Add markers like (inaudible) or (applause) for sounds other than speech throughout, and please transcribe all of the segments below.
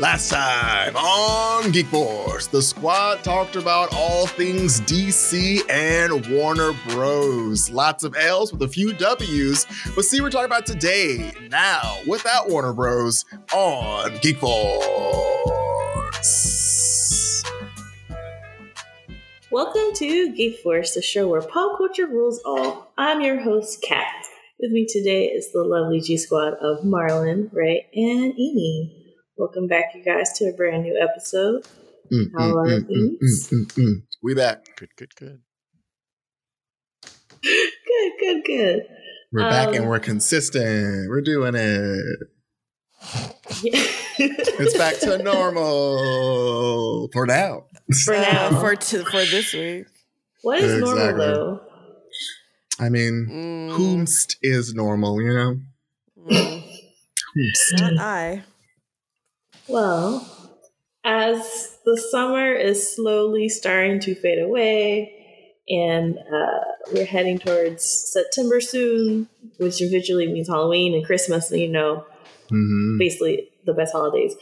Last time on Geek Force, the squad talked about all things DC and Warner Bros. Lots of L's with a few W's, but see, we're talking about today, now, without Warner Bros. on Geek Force. Welcome to Geek Force, the show where pop culture rules all. I'm your host, Kat. With me today is the lovely G Squad of Marlon, Ray, and Amy. Welcome back, you guys, to a brand new episode. Mm, How mm, are mm, mm, things? mm, mm, mm. We back. Good, good, good. (laughs) Good, good, good. We're back and Um, we're consistent. We're doing it. Yeah. It's back to (laughs) normal for now. For now. For t- for this week. what is normal, though? I mean, Mm, whomst is normal, you know? mm, Whomst. not I. Well, as the summer is slowly starting to fade away, and uh, we're heading towards September soon, which visually means Halloween and Christmas, and you know, Mhm. basically the best holidays.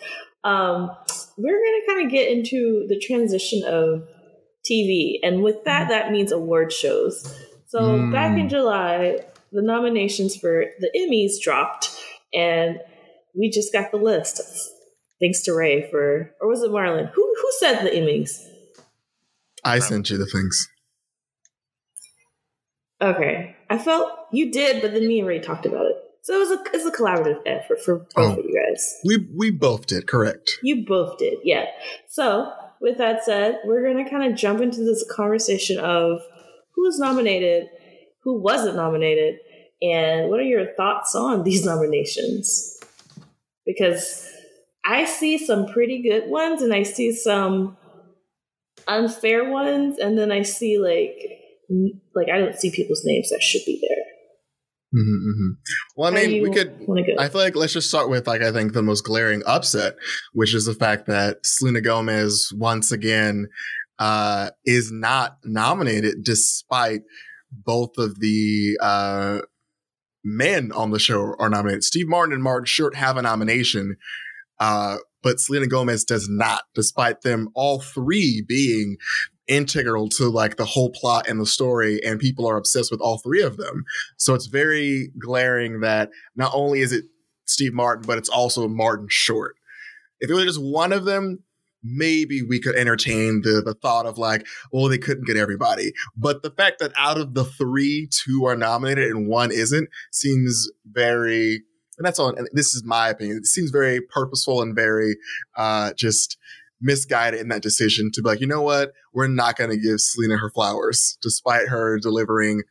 Um, we're going to kind of get into the transition of TV, and with that, that means award shows. So Mm. back in July, the nominations for the Emmys dropped, and we just got the list. Thanks to Ray for, or was it Marlon? Who who said the Emmys? I sent you the things. Okay, I felt you did, but then me and Ray talked about it. So it was a it's a collaborative effort for both Oh. of you guys. We we both did, correct. You both did, yeah. So, with that said, we're going to kind of jump into this conversation of who was nominated, who wasn't nominated, and what are your thoughts on these (laughs) nominations? Because I see some pretty good ones and I see some unfair ones, and then I see like like I don't see people's names that should be there. hmm hmm Well, I mean, we could. I feel like let's just start with like I think the most glaring upset, which is the fact that Selena Gomez once again uh, is not nominated, despite both of the uh, men on the show are nominated. Steve Martin and Martin Short have a nomination, uh, but Selena Gomez does not, despite them all three being integral to like the whole plot and the story, and people are obsessed with all three of them. So it's very glaring that not only is it Steve Martin, but it's also Martin Short. If it was just one of them, maybe we could entertain the the thought of like, well, they couldn't get everybody. But the fact that out of the three, two are nominated and one isn't seems very and that's all and this is my opinion. It seems very purposeful and very uh just misguided in that decision to be like, you know what, we're not gonna give Selena her flowers, despite her delivering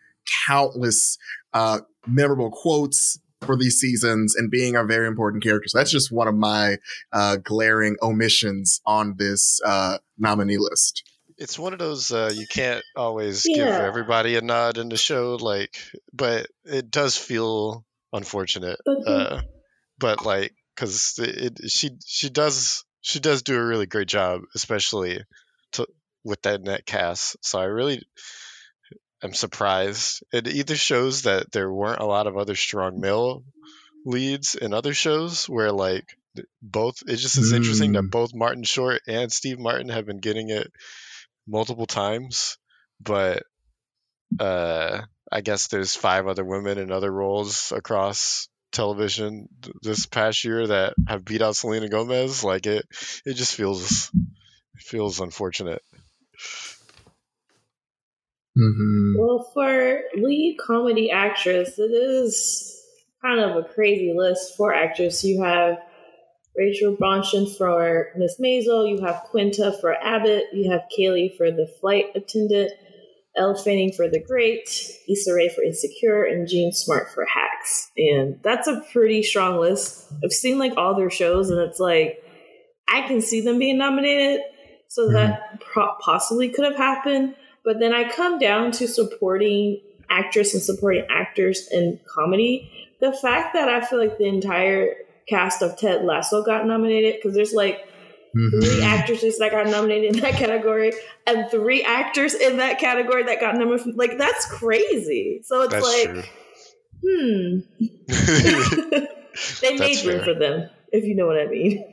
countless uh memorable quotes for these seasons and being a very important character. So that's just one of my uh, glaring omissions on this uh, nominee list. It's one of those uh, you can't always give everybody a nod in the show, like, but it does feel unfortunate. But Uh, but like, because it, it, she she does she does do a really great job, especially to with that net cast. So I really am surprised. It either shows that there weren't a lot of other strong male leads in other shows where like both it just is interesting that Mm. both Martin Short and Steve Martin have been getting it multiple times, but uh I guess there's five other women in other roles across television this past year that have beat out Selena Gomez. Like it, it just feels feels unfortunate. Mm-hmm. Well, for lead comedy actress, it is kind of a crazy list for actress. You have Rachel Brosnahan for Miss Maisel, you have Quinta for Abbott, you have Kaley for the flight attendant, Elle Fanning for The Great, Issa Rae for Insecure, and Jean Smart for Hacks. And that's a pretty strong list. I've seen like all their shows, and it's like I can see them being nominated, so that mm-hmm. pro- possibly could have happened. But then I come down to supporting actress and supporting actors in comedy. The fact that I feel like the entire cast of Ted Lasso got nominated because there's like Mm-hmm. three actresses that got nominated in that category and three actors in that category that got nominated. Like that's crazy. So it's That's like, hmm, true. (laughs) they made room fair. for them, if you know what I mean.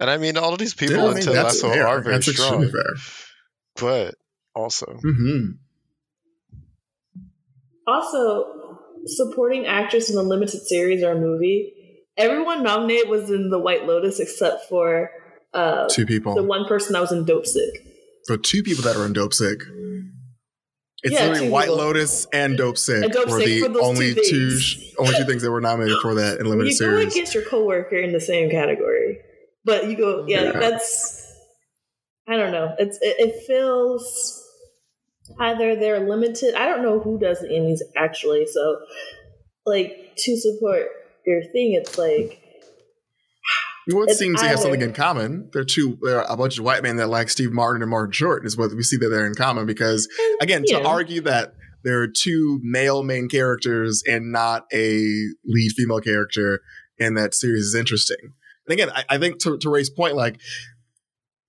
And I mean, all of these people Yeah, I in mean, Ted that's Lasso are very That's strong, fair. but also, hmm also, supporting actress in a limited series or a movie. Everyone nominated was in The White Lotus except for uh, Two people. the one person that was in Dope Sick. For two people that are in Dope Sick. It's Yeah, literally White people. Lotus and Dope Sick And Dope were Sick the only two two, only two things that were nominated for that in limited you go series. against your coworker in the same category, but you go, yeah, Yeah. that's. I don't know. It's it, it feels either they're limited. I don't know who does the Emmys actually. So, like to support your thing, it's like Well, it seems they have something in common. They're two, they're a bunch of white men that like Steve Martin and Martin Short is what we see that they're in common. Because again, to argue that there are two male main characters and not a lead female character in that series is interesting. And again, I, I think to, to Ray's point, like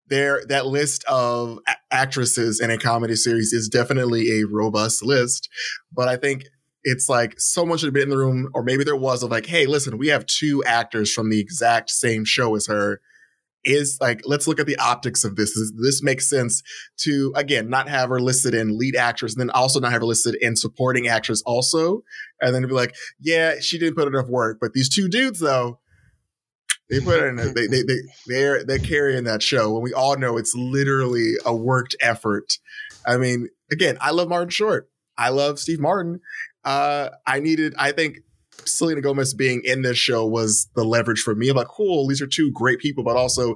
there, that list of a- actresses in a comedy series is definitely a robust list. But I think it's like someone should have been in the room, or maybe there was of like, hey, listen, we have two actors from the exact same show as her. Is like, let's look at the optics of this. This, this makes sense to again not have her listed in lead actress, and then also not have her listed in supporting actress also, and then be like, yeah, she didn't put enough work, but these two dudes though, they put in, they they they they're they're carrying that show, and we all know it's literally a worked effort. I mean, again, I love Martin Short. I love Steve Martin. Uh, I needed, I think Selena Gomez being in this show was the leverage for me. I'm like, cool, these are two great people, but also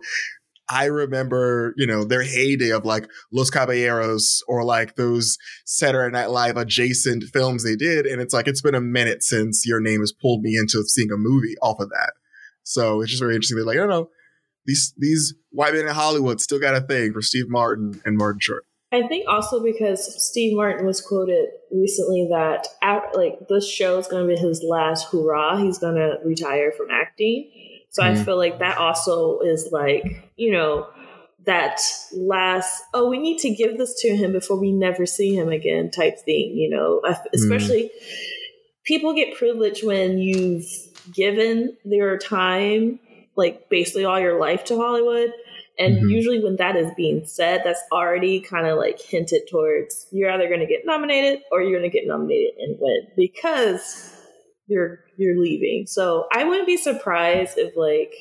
I remember, you know, their heyday of like Los Caballeros or like those Saturday Night Live adjacent films they did. And it's like, it's been a minute since your name has pulled me into seeing a movie off of that. So it's just very interesting. They're like, don't know, these, these white men in Hollywood still got a thing for Steve Martin and Martin Short. I think also because Steve Martin was quoted recently that af- like this show is going to be his last hurrah. He's going to retire from acting. So I Mhm. feel like that also is like you know that last oh we need to give this to him before we never see him again type thing. You know, I- especially people get privileged when you've given their time like basically all your life to Hollywood. And Mhm. usually, when that is being said, that's already kind of like hinted towards you're either going to get nominated or you're going to get nominated and win because you're you're leaving. So I wouldn't be surprised if like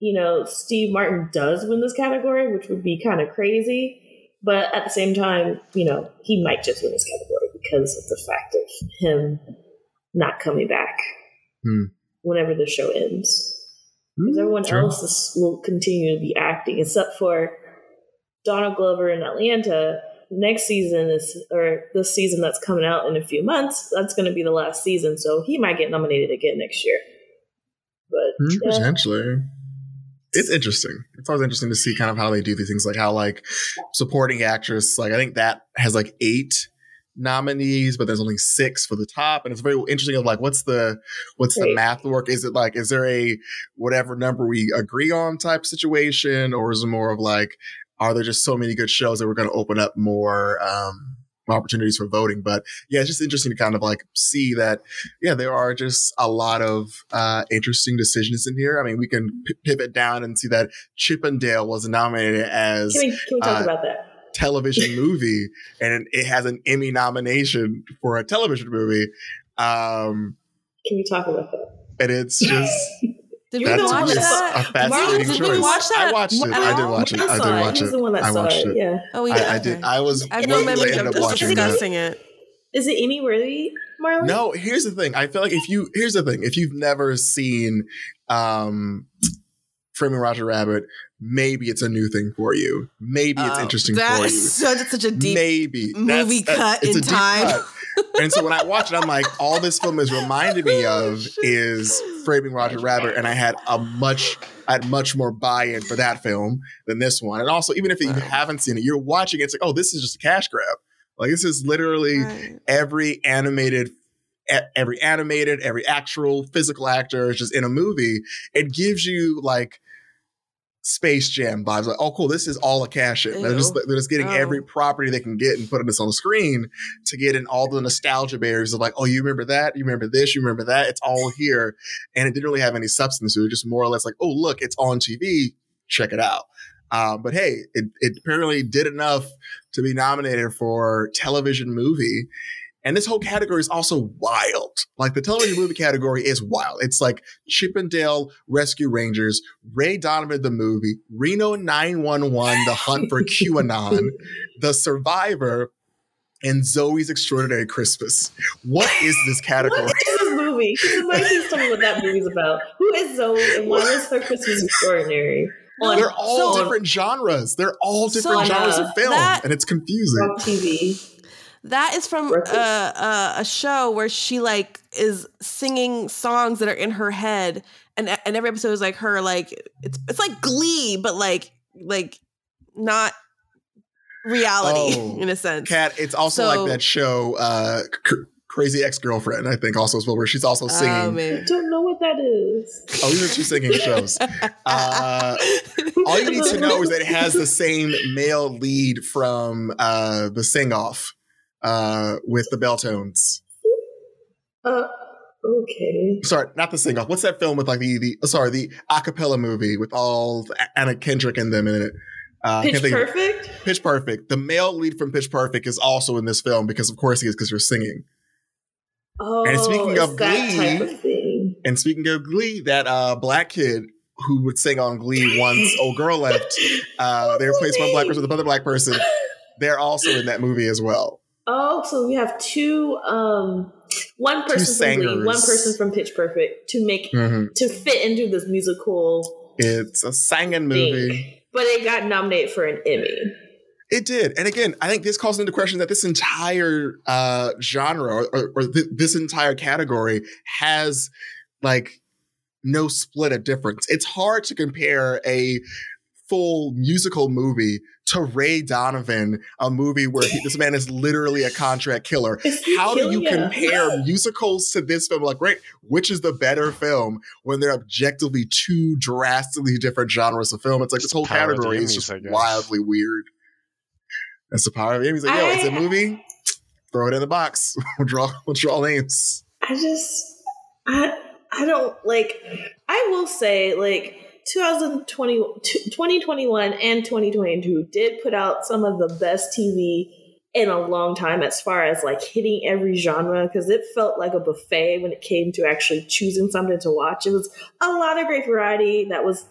you know Steve Martin does win this category, which would be kind of crazy. But at the same time, you know he might just win this category because of the fact of him not coming back Hmm. whenever the show ends. Because Mm, everyone true. else is, will continue to be acting, except for Donald Glover in Atlanta. Next season is, or the season that's coming out in a few months, that's going to be the last season. So he might get nominated again next year. But Mm, yeah. Potentially. It's interesting. It's always interesting to see kind of how they do these things, like how like supporting actress, like I think that has like eight nominees, but there's only six for the top. And it's very interesting of like what's the what's the math work? Is it like is there a whatever number we agree on type situation? Or is it more of like are there just so many good shows that we're gonna open up more um opportunities for voting? But yeah, it's just interesting to kind of like see that yeah, there are just a lot of uh, interesting decisions in here. I mean, we can p- pivot down and see that Chip 'n Dale was nominated as Can we, can we talk uh, about that? Television (laughs) movie, and it has an Emmy nomination for a television movie. Um, Can we talk about that? and it's (laughs) just Did You we know watch that? a fascinating Did choice. we watch that? I watched it. I did Wow. watch it. I I did it. watch He it. was the one that I saw watched it. it. Yeah. Oh, we I, did. I did. I was. I have one no of memory of ended up just discussing it. Is it Emmy worthy, Marlon? No, here's the thing. I feel like if you here's the thing. If you've never seen um Framing Roger Rabbit, maybe it's a new thing for you. Maybe it's Oh, interesting that for is you. such, such a deep. maybe movie cut it's in time. cut. and so when I watch it, I'm like, all this film is reminding me (laughs) oh, of is Framing Roger Rabbit, and I had a much, I had much more buy-in for that film than this one. And also, even if you haven't seen it, you're watching it, it's like, oh, this is just a cash grab. Like this is literally Right. every animated every animated every actual physical actor is just in a movie it gives you like Space Jam vibes. Like, oh, cool, this is all a cash in. They're just they're just getting Oh. every property they can get and putting this on the screen to get in all the nostalgia barriers of like, oh, you remember that? You remember this? You remember that? It's all here, and it didn't really have any substance It was Just more or less like, oh, look, it's on TV. Check it out. Uh, but hey, it, it apparently did enough to be nominated for television movie. And this whole category is also wild. Like the television movie category is wild. It's like Chip 'n Dale Rescue Rangers, Ray Donovan the movie, Reno 911, The Hunt for QAnon, (laughs) The Survivor, and Zoey's Extraordinary Christmas. What is this (laughs) category? What is this movie? Can Somebody please tell me what that movie's about. Who is Zoe and why is her Christmas extraordinary? On, They're all So- different genres. They're all different So, genres of film, that- and it's confusing. on TV. That is from Record. uh, uh, a show where she like is singing songs that are in her head, and and every episode is like her like it's it's like Glee, but like like not reality Oh, (laughs) in a sense. Cat, it's also So- like that show, uh, C- Crazy Ex Girlfriend, I think, also as well, where she's also singing. Oh, singing. I don't know what that is. Oh, these are two singing shows. Uh, all you need to know is that it has the same male lead from uh, the Sing Off uh, with the Belltones. Uh, okay. Sorry, not the Sing Off. What's that film with like the the sorry the acapella movie with all Anna Kendrick in them in it? Uh, Pitch can't think of it. Perfect. Pitch Perfect. The male lead from Pitch Perfect is also in this film because, of course, he is because you're singing. Oh, And speaking of Glee- of. And speaking of Glee, that uh, black kid who would sing on Glee once old girl left, (laughs) uh, they replaced one black person with another black person. They're also in that movie as well. Oh, so we have two, um, one person from Glee, one person from Pitch Perfect to make Mhm. to fit into this musical It's a singing movie. But it got nominated for an Emmy. It did. And again, I think this calls into question that this entire uh, genre or, or, or th- this entire category has like no split of difference. It's hard to compare a full musical movie to Ray Donovan, a movie where he, this man is literally a contract killer. How do you killing compare musicals to this film? Like, right, which is the better film when they're objectively two drastically different genres of film? It's like this whole power of the category is just I wildly weird. That's the power of the Emmys. Like, yo, it's a movie. Throw it in the box. (laughs) we'll draw. We'll draw names. I just, I, I don't like. I will say, like 2020, 2021 and 2022 did put out some of the best TV in a long time as far as like hitting every genre because it felt like a buffet when it came to actually choosing something to watch. It was a lot of great variety. That was,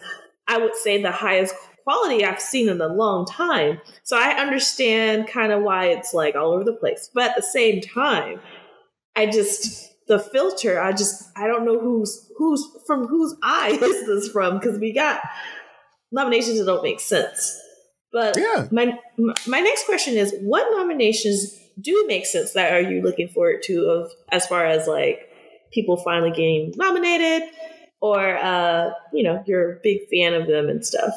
I would say, the highest quality I've seen in a long time. So I understand kind of why it's like all over the place. But at the same time, I just the filter. I just I don't know who's who's from whose eye (laughs) is this from because we got nominations that don't make sense. But Yeah. my my next question is, what nominations do make sense that are you looking forward to of as far as like people finally getting nominated or uh you know you're a big fan of them and stuff.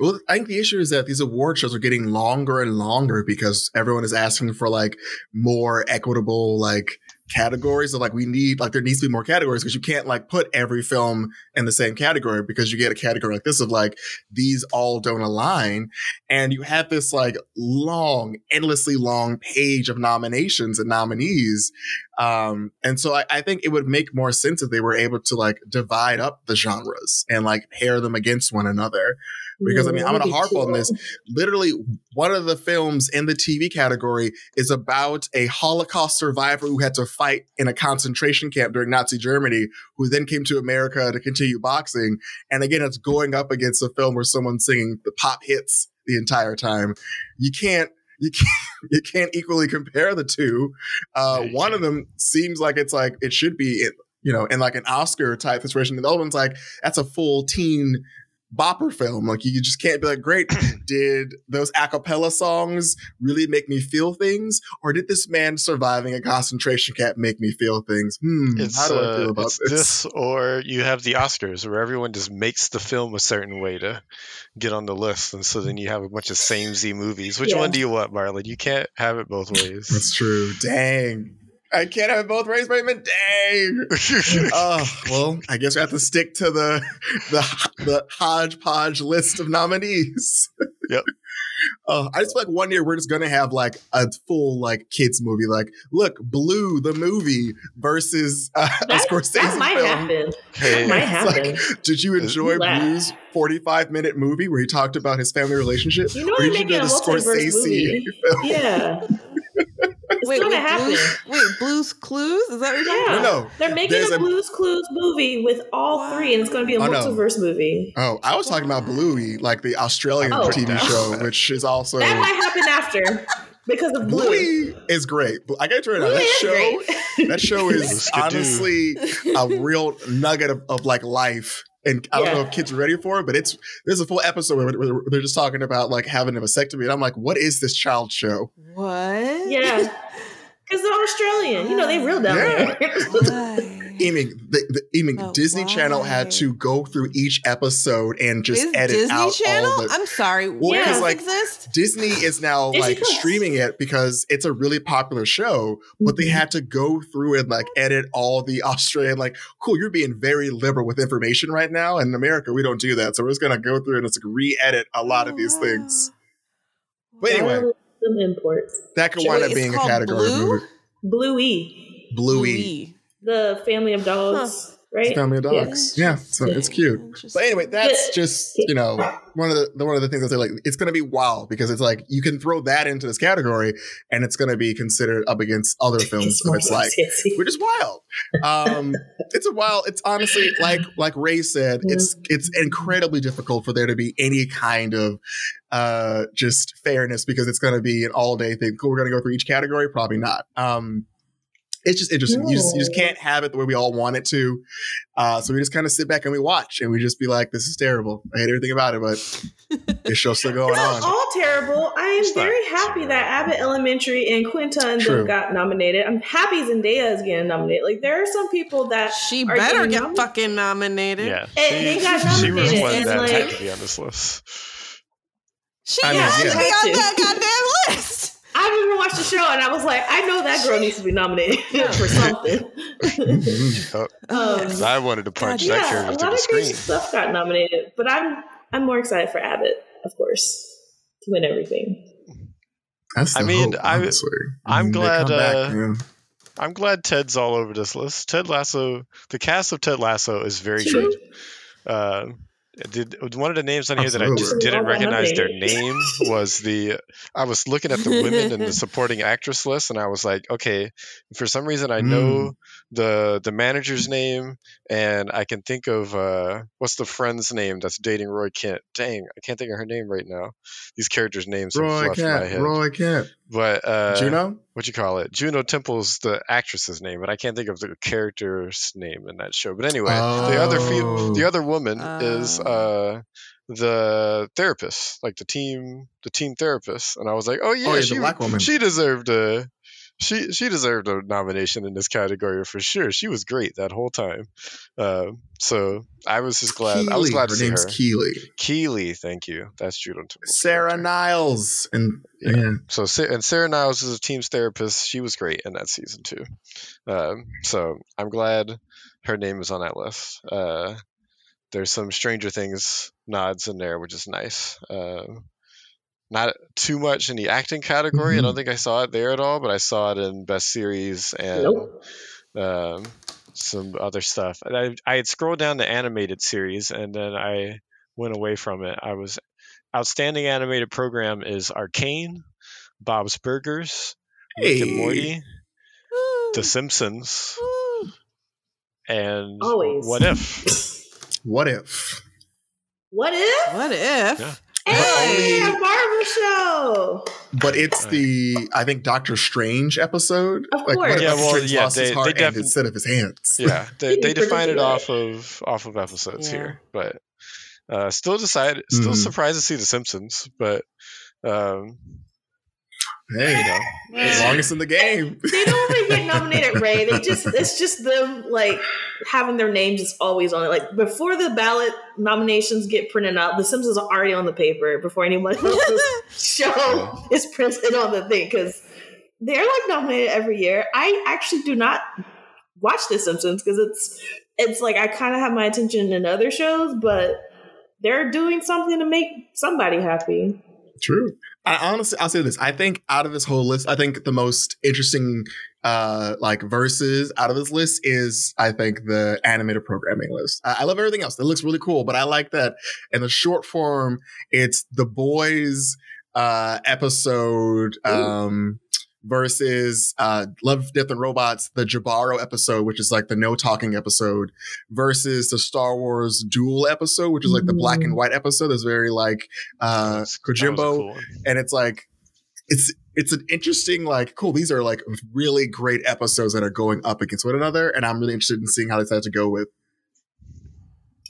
Well, I think the issue is that these award shows are getting longer and longer because everyone is asking for like more equitable like categories. So like we need like there needs to be more categories because you can't like put every film in the same category because you get a category like this of like these all don't align, and you have this like long, endlessly long page of nominations and nominees. Um, and so I, I think it would make more sense if they were able to like divide up the genres and like pair them against one another because I mean, I'm going to harp on this. Literally, one of the films in the TV category is about a Holocaust survivor who had to fight in a concentration camp during Nazi Germany, who then came to America to continue boxing. And again, it's going up against a film where someone's singing the pop hits the entire time. You can't. You can't, (laughs) you can't equally compare the two. Uh, Yeah, one of them seems like it's like it should be, you know, in like an Oscar type situation. And the other one's like that's a full teen bopper film. Like you just can't be like, great, (clears throat) did those a cappella songs really make me feel things? Or did this man surviving a concentration camp make me feel things? Hmm, It's, how do I feel uh, about it's this? this, or you have the Oscars, where everyone just makes the film a certain way to get on the list, and so then you have a bunch of samey movies. Which Yeah. one do you want, Marlon? You can't have it both ways. That's true. Dang. I can't have it both ways, Raymond. Dang. Oh well, I guess we have to stick to the the the hodgepodge list of nominees. Yep. (laughs) Uh, I just feel like one year we're just gonna have like a full like kids movie, like look, Blue the movie versus uh, a Scorsese that might film. happen. Hey, That might happen. like, did you enjoy Laugh. Blue's forty-five minute movie where he talked about his family relationship? You know Or they're you should making do a the multiverse movie. (laughs) film. Yeah. It's Wait, gonna wait, happen. Blues, wait, Blues Clues? Is that what you're talking Yeah. about? No, no. They're making There's a a- Blues Clues movie with all three, and it's going to be a Oh, no. multiverse movie. Oh, I was talking about Bluey, like the Australian Oh. TV show, which is also That might happen after because of Blue. Bluey is great. I got to tell you now, Bluey that is show, great. that show (laughs) is Skidoo. honestly a real nugget of, of like life. And I don't Yeah. know if kids are ready for it, but it's there's a full episode where, where they're just talking about like having a vasectomy, and I'm like, what is this child show? What? Yeah. (laughs) Because they're Australian. You know, they real down Yeah. there. Why? Aiming, the, the, aiming But Disney Channel had to go through each episode and just Is edit Disney out Channel? all the. I'm sorry. Well, yeah, 'cause, does like, exist? Disney is now Disney like Plus. streaming it because it's a really popular show, but they Mhm. had to go through and like edit all the Australian, like, cool, you're being very liberal with information right now. In America, we don't do that. So we're just gonna go through and just re edit a lot of Oh, these things. But anyway, Some imports. that could wind up being a category Blue? movie. Bluey, Bluey. The family of dogs, right? Family of dogs. Yeah, so it's cute. But anyway, that's just you know one of the, the one of the things I say like it's going to be wild because it's like you can throw that into this category and it's going to be considered up against other films. and it's like Sissy. which is wild. Um, (laughs) it's a wild. It's honestly like like Ray said. It's it's incredibly difficult for there to be any kind of uh just fairness because it's going to be an all day thing. Cool, we're going to go through each category. Probably not. Um, it's just interesting. You just you just can't have it the way we all want it to. Uh, so we just kind of sit back and we watch and we just be like, "This is terrible. I hate everything about it," but (laughs) this show's still going It's not on. all terrible. I am It's very happy that Abbott Elementary and Quinta and them got nominated. I'm happy Zendaya is getting nominated. Like there are some people that She are better get nominated. fucking nominated. yeah, And they got she was nominated, one and, that had like- to be on this list. She I mean, has to be on that goddamn list. I remember watched the show and I was like, I know that girl needs to be nominated (laughs) for something. Mhm. um, I wanted to punch yeah, that a character lot to the of great screen. stuff got nominated, but I'm I'm more excited for Abbott, of course, to win everything. That's I mean, hope, I- honestly. I'm They glad, come back, uh, yeah. I'm glad Ted's all over this list. Ted Lasso, the cast of Ted Lasso is very True. good. Uh, did one of the names on here that I just didn't Well recognize their name was the I was looking at the women in the (laughs) supporting actress list and I was like, okay, for some reason I know the the manager's name and I can think of uh what's the friend's name that's dating Roy Kent. Dang, I can't think of her name right now. These characters' names have Roy flushed my Kent. head. Roy Kent. But uh Juno. what you call it? Juno Temple's the actress's name, but I can't think of the character's name in that show. But anyway, the other fe- Oh. the other woman is uh the therapist, like the team the team therapist, and I was like, oh yeah, Oh, yeah, she black woman. she deserved a she she deserved a nomination in this category for sure. She was great that whole time. Uh, so I was just glad. I was Keeley. glad to her see name's her. Keeley. Keeley, thank you. That's Juno Sarah character. Niles. And Yeah. yeah. So and Sarah Niles is a team's therapist. She was great in that season too. Um, so I'm glad her name is on that list. Uh, there's some Stranger Things nods in there, which is nice. Uh, not too much in the acting category. I Mhm. don't think I saw it there at all, but I saw it in best series and Nope. um, some other stuff. And I, I had scrolled down the animated series and then I went away from it. I was outstanding animated program is Arcane, Bob's Burgers, Rick and Hey. Morty, Woo. The Simpsons, Woo. and Always. What If? (laughs) What if? What if? What if? Yeah. Hey, only- a Marvel show. But it's the I think Doctor Strange episode. Of Like, what if course. Yeah, Doctor well, Strange yeah, lost his they- heart they and defi- instead of his hands. Yeah, (laughs) they, they define it off of off of episodes Yeah. here, but uh, still decided, still Mhm. surprised to see The Simpsons, but um, Hey, you know, as long as in the game. They don't even get nominated, Ray. They just it's just them like having their names just always on it. Like before the ballot nominations get printed out, the Simpsons are already on the paper before anyone (laughs) else's show is printed on the thing because they're like nominated every year. I actually do not watch The Simpsons because it's it's like I kind of have my attention in other shows, but they're doing something to make somebody happy. True. I honestly, I'll say this. I think out of this whole list, I think the most interesting, uh, like verses out of this list is, I think, the animated programming list. I, I love everything else. It looks really cool, but I like that in the short form, it's the boys, uh, episode, um, versus uh, Love, Death, and Robots, the Jibaro episode, which is like the no talking episode, versus the Star Wars Duel episode, which is like the black and white episode. That's very like uh, That was- that was a Yojimbo, cool and it's like it's it's an interesting like cool. These are like really great episodes that are going up against one another, and I'm really interested in seeing how they decide to go with. (gasps)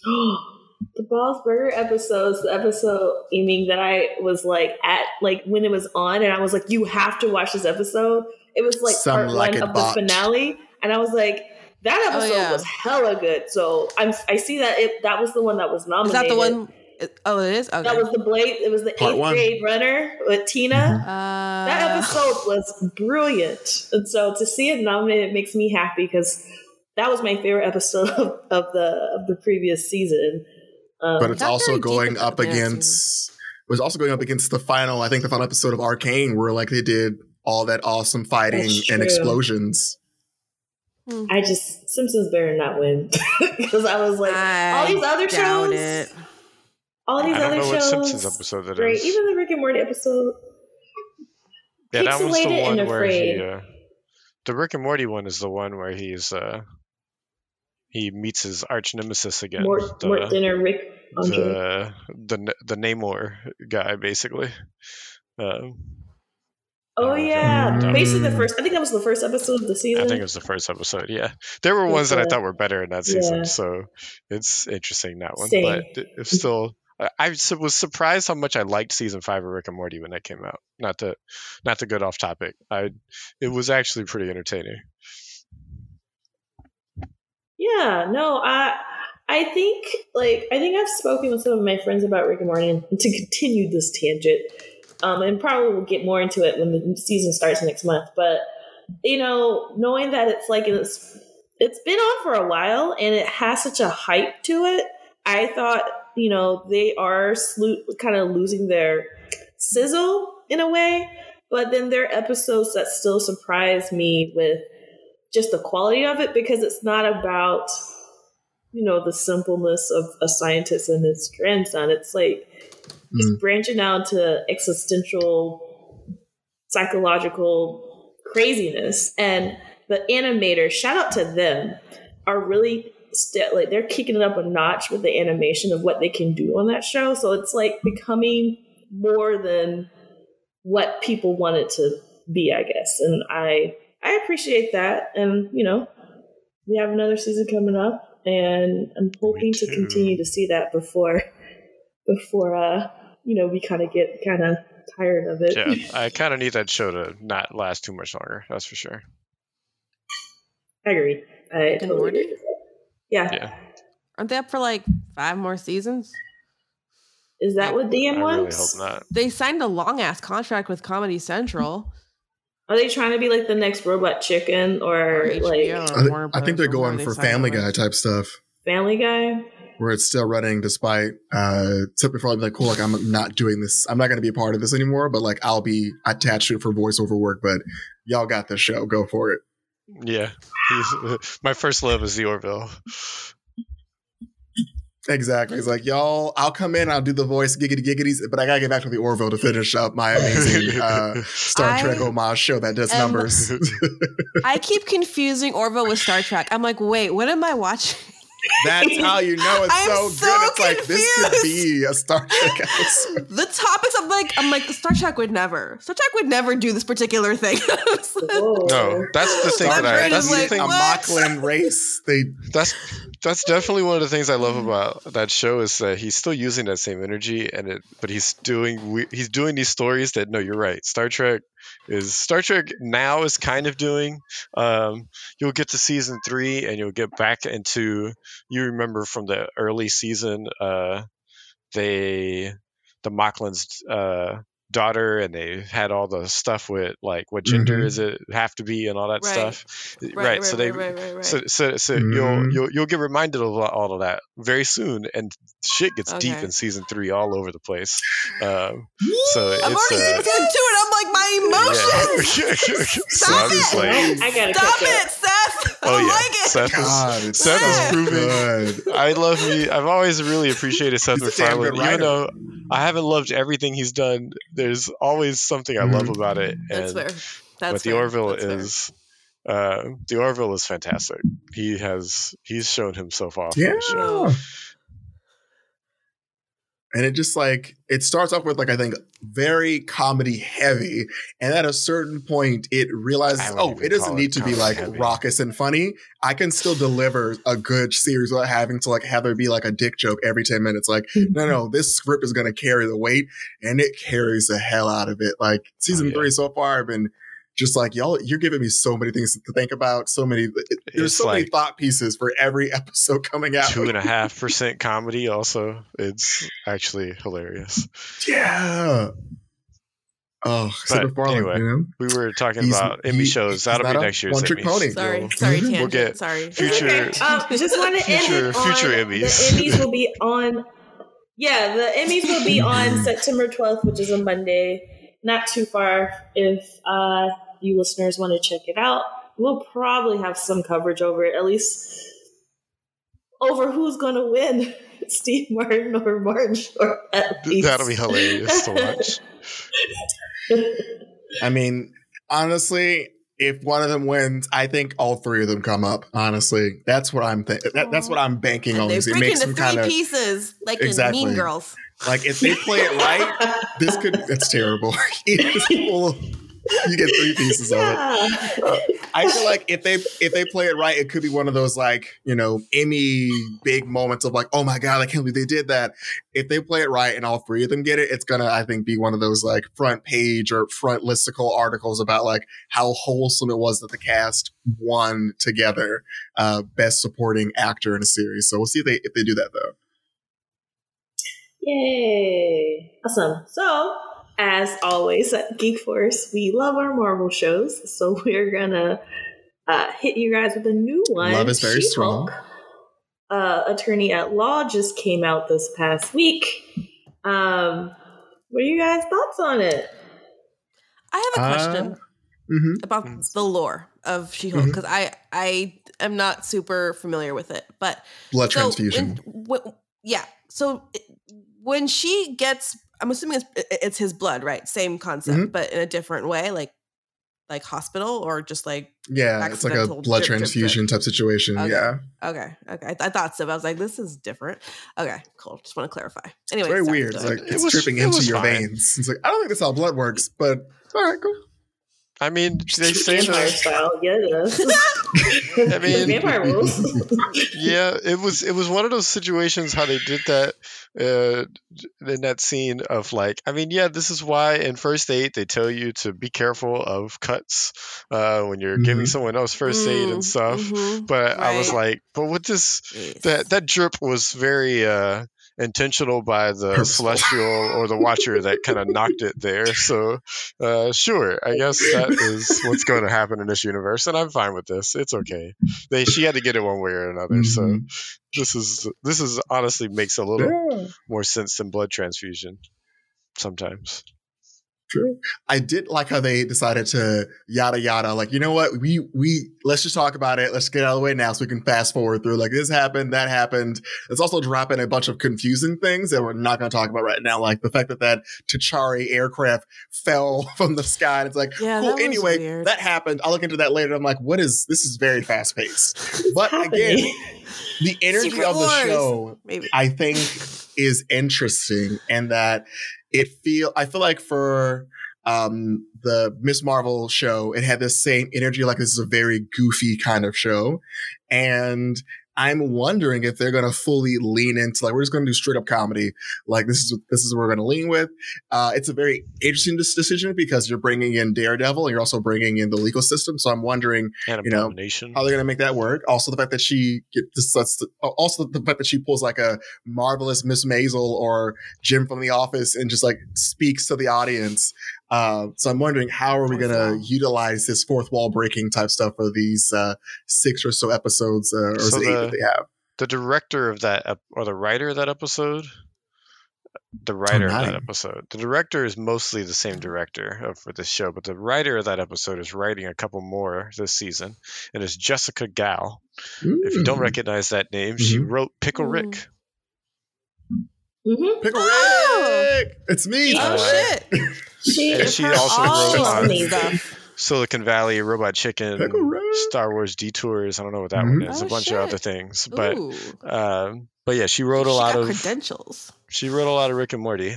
(gasps) (gasps) the Bob's Burger episodes, the episode I mean that I was like at like when it was on, and I was like, you have to watch this episode. It was like Some part like one of bot. the finale, and I was like, that Oh, episode yeah. was hella good. So I'm I see that it that was the one that was Is nominated. that the one? Oh, it is. Okay. That was the Blade. It was the Part eighth one. grade runner with Tina. uh, That episode was brilliant, and so to see it nominated makes me happy because that was my favorite episode (laughs) of, of the of the previous season. Um, But it's also going up the fantasy. against. It was also going up against the final. I think the final episode of Arcane, where like they did all that awesome fighting and explosions. Hmm. I just Simpsons better not win (laughs) because I was like all these other shows, it. all these I don't other know what shows, Simpsons episode that great. is. Even the Rick and Morty episode. Yeah, that one's the one and where he. Uh, the Rick and Morty one is the one where he's uh, he meets his arch nemesis again. Mort, the, Mort Dinner, Rick the the the Namor guy, basically. Um, oh uh, yeah, Mm. basically the first. I think that was the first episode of the season. I think it was the first episode. Yeah, there were ones that I thought were better in that season, yeah. so it's interesting that one. Same. But it's still, I, I was surprised how much I liked season five of Rick and Morty when that came out. Not to, not to get off topic. I, it was actually pretty entertaining. Yeah, no, I I think like I think I've spoken with some of my friends about Rick and Morty and to continue this tangent. Um, and probably we'll get more into it when the season starts next month. But you know, knowing that it's like it's it's been on for a while and it has such a hype to it, I thought you know they are slu- kind of losing their sizzle in a way. But then there are episodes that still surprise me with just the quality of it because it's not about you know the simpleness of a scientist and his grandson. It's like it's mm. branching out to existential psychological craziness. And the animators shout out to them are really st- like they're kicking it up a notch with the animation of what they can do on that show. So it's like becoming more than what people want it to be i guess. And i I appreciate that. And, you know, we have another season coming up and I'm hoping to continue to see that before before uh you know we kind of get kind of tired of it. Yeah, (laughs) I kind of need that show to not last too much longer. That's for sure. I agree. I Rick totally agree. Yeah. Yeah, Aren't they up for like five more seasons? Is that what I DM really hope wants? not. They signed a long ass contract with Comedy Central. Are they trying to be like the next Robot Chicken or, Or like HBO. I, thi- Warner I think they're going whoever for they Family. Guy type stuff. Family Guy? where it's still running despite uh typically probably like cool like i'm not doing this i'm not going to be a part of this anymore but like i'll be attached to it for voiceover work but y'all got this show go for it Yeah, (laughs) my first love is the Orville. Exactly He's like y'all i'll come in i'll do the voice giggity giggities but i gotta get back to the orville to finish up my amazing (laughs) uh star I trek homage show that does am- numbers (laughs) I keep confusing Orville with Star Trek. I'm like, wait, what am I watching? That's how you know it's I'm so, so good it's like this could be a star trek (laughs) episode The topics I'm like, I'm like, Star Trek would never. Star Trek would never do this particular thing. (laughs) Whoa. No, that's the thing Star that I. Trek That's is the like, thing. a what? Moclan race they That's that's definitely one of the things I love about that show is that he's still using that same energy and it, but he's doing we- he's doing these stories that no, you're right. Star Trek is Star Trek now is kind of doing. Um, you'll get to season three and you'll get back into. You remember from the early season, uh, they the Moclans uh, daughter and they had all the stuff with like what gender Mhm. is it have to be and all that Right. stuff Right, right, so they right, right, right. so so, so Mhm. you'll you'll you'll get reminded of all of that very soon and shit gets deep in season three all over the place um so I'm it's already uh, season two, and I'm like, my emotions. (laughs) yeah. so Stop I'm just it! like I gotta Stop catch up. it, Seth. I oh yeah like it. Seth is, God, it's Seth is so proving good. I love me. I've always really appreciated Seth He's a damn MacFarlane, even though I haven't loved everything he's done. There's always something I love Mhm. about it, That's and fair. That's but the. Orville That's fair. is uh, the Orville is fantastic. He has he's shown himself off. Yeah. on the show. No. And it just like it starts off with like I think very comedy heavy, and at a certain point it realizes, oh, it doesn't need it to be like heavy. raucous and funny. I can still deliver a good series without having to like have there be like a dick joke every ten minutes. Like, mm-hmm. no, no, this script is going to carry the weight, and it carries the hell out of it. Like season Oh, yeah. three so far, I've been just like y'all. You're giving me so many things to think about. So many. There's It's so many thought pieces for every (laughs) episode coming out. Two and a half percent comedy. Also, it's actually hilarious. Yeah. Oh, But MacFarlane, anyway, you know? We were talking He's- about Emmy he- shows. he's That'll not be next year's one-trick Emmys. pony. Sorry, We'll- sorry, we'll tangent. get sorry. future- Okay, um, (laughs) just want to end Future- it on future the Emmys. Emmys will be on. Yeah, the Emmys will be on September twelfth, which is a Monday. Not too far. If uh, you listeners want to check it out, we'll probably have some coverage over it, at least over who's going to win, (laughs) Steve Martin or Martin Short. That'll be hilarious to watch. (laughs) I mean, honestly, if one of them wins, I think all three of them come up. Honestly, that's what I'm thinking. That, that's what I'm banking And on. they Is it break makes them three kind of pieces, like Exactly. in Mean Girls. like if they play it right, this could. That's terrible. (laughs) You get three pieces of it. Yeah. I feel like if they if they play it right, it could be one of those like you know Emmy big moments of like, oh my god, I can't believe they did that. If they play it right and all three of them get it, it's gonna I think be one of those like front page or front listicle articles about like how wholesome it was that the cast won together, uh, best supporting actor in a series. So we'll see if they if they do that though. Yay! Awesome. So, as always at Geek Force, we love our Marvel shows. So (laughs) we're gonna uh, hit you guys with a new one. Love is very She-Hulk, Uh, Attorney at Law just came out this past week. Um, what are you guys' thoughts on it? I have a Uh, question hmm about Mm. the lore of She-Hulk because I I am not super familiar with it, but Blood so transfusion. when- wh- yeah. So it- when she gets, I'm assuming it's, it's his blood, right? Same concept, Mhm. but in a different way, like like hospital or just like yeah, it's like a blood drip, drip, transfusion type situation. Okay. Yeah, okay, okay. I, I thought so. But I was like, this is different. Okay, cool. Just want to clarify. Anyway, it's very sorry, weird. It's like It it's was- dripping it into your fine. veins. It's like I don't think that's how blood works, but all right, cool. I mean, they say Vampire that. style, yeah. (laughs) I mean, vampire rules. (laughs) yeah, it was it was one of those situations how they did that uh, in that scene of like, I mean, yeah, this is why in first aid they tell you to be careful of cuts uh, when you're giving Mhm. someone else first aid Mm, and stuff. mhm, But I was like, but with this, that that drip was very uh, intentional by the celestial or the watcher that kind of knocked it there. So uh, sure, I guess that is what's going to happen in this universe, and I'm fine with this. It's okay. They she had to get it one way or another. So Mhm. this is this is honestly makes a little Yeah. more sense than blood transfusion sometimes. True. I did like how they decided to yada yada. Like, you know what? We we let's just talk about it. Let's get out of the way now so we can fast forward through. Like this happened, that happened. Let's also dropping a bunch of confusing things that we're not going to talk about right now, like the fact that that T'Chari aircraft (laughs) fell (laughs) from the sky. And it's like, Yeah, cool. that Anyway, weird. that happened. I'll look into that later. I'm like, what is this? Is very fast paced. (laughs) But again, the energy Secret of the Wars. show maybe. I think is interesting and that it feel I feel like for um the Miss Marvel show, it had the same energy, like this is a very goofy kind of show. And I'm wondering if they're going to fully lean into like we're just going to do straight up comedy. Like this is this is what we're going to lean with. Uh, it's a very interesting decision because you're bringing in Daredevil and you're also bringing in the legal system. So I'm wondering, And you know, how they're going to make that work. Also, the fact that she gets this, also the fact that she pulls like a marvelous Miss Maisel or Jim from The Office and just like speaks to the audience. Uh, so I'm wondering how are we going to utilize this fourth wall breaking type stuff for these uh, six or so episodes, uh, or is So it eight the- that they have? the director of that ep- or the writer of that episode the writer of that episode the director is mostly the same director of, for this show but the writer of that episode is writing a couple more this season and it's jessica gao if you don't Mm. recognize that name she Mhm. wrote pickle Mm. rick hmm Pickle Oh! Rick, it's me. Oh Uh, shit! (laughs) She And she also wrote on- amazing. silicon valley robot chicken star wars detours i don't know what that Mhm. one is Oh, a bunch shit. of other things but Ooh. um but yeah she wrote a lot got of credentials. she wrote a lot of Rick and Morty,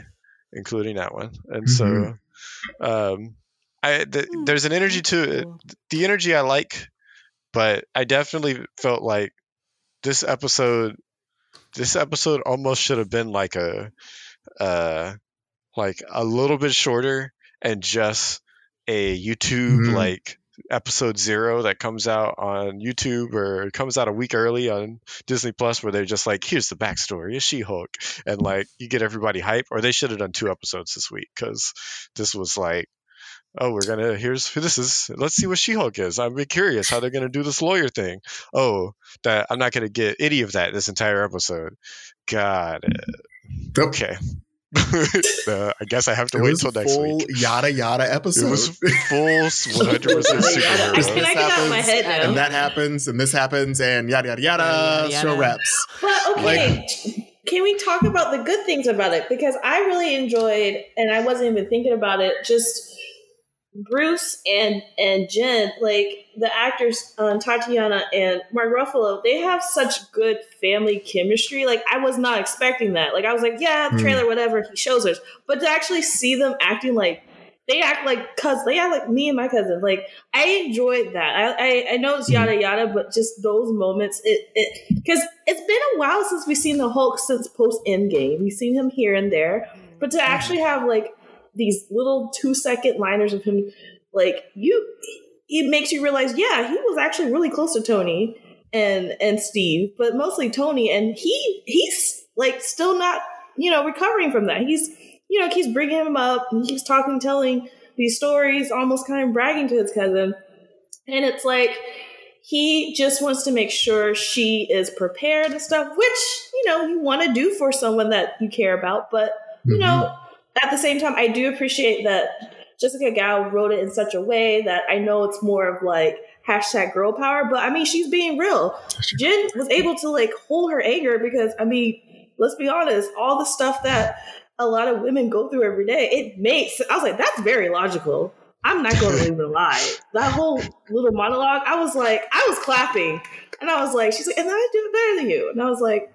including that one. And so, Mhm. um, I th- Hmm, there's an energy to it. The energy I like, but I definitely felt like this episode, this episode almost should have been like a, uh, like a little bit shorter and just a YouTube Mhm. like episode zero that comes out on YouTube or comes out a week early on Disney Plus where they're just like, here's the backstory of She Hulk. And like you get everybody hype. Or they should have done two episodes this week because this was like, oh, we're gonna here's who this is. Let's see what She Hulk is. I'm curious how they're gonna do this lawyer thing. Oh, that I'm not gonna get any of that this entire episode. God. Nope. Okay. (laughs) uh, I guess I have to It wait was till a next full week. yada yada episode. It was full 100% Yada, yada. superhero. I can I of my happens, head now. and that happens, and this happens, and yada yada yada. Yada, Show yada. reps. But okay, can we talk about the good things about it? Because I really enjoyed, and I wasn't even thinking about it. Just Bruce and and Jen, like the actors, um, Tatiana and Mark Ruffalo, they have such good family chemistry. Like I was not expecting that. Like I was like, yeah, Hmm. trailer, whatever. He shows us, but to actually see them acting like. They act like cuz they act like me and my cousin. Like I enjoyed that. I I, I know it's yada yada, but just those moments, it it because it's been a while since we've seen the Hulk since post Endgame. We've seen him here and there, but to actually have like these little two second liners of him, like you, it makes you realize, yeah, he was actually really close to Tony and and Steve, but mostly Tony, and he he's like still not you know recovering from that. He's you know keeps bringing him up, and he keeps talking, telling these stories, almost kind of bragging to his cousin, and it's like he just wants to make sure she is prepared and stuff, which you know you want to do for someone that you care about, but you mm-hmm. know at the same time, I do appreciate that Jessica Gao wrote it in such a way that I know it's more of like hashtag girl power, but I mean, she's being real. Jen was able to like hold her anger because, I mean, let's be honest, all the stuff that a lot of women go through every day, it makes, I was like, that's very logical. I'm not going (laughs) to even lie. That whole little monologue, I was like, I was clapping. And I was like, she's like, and I do it better than you. And I was like,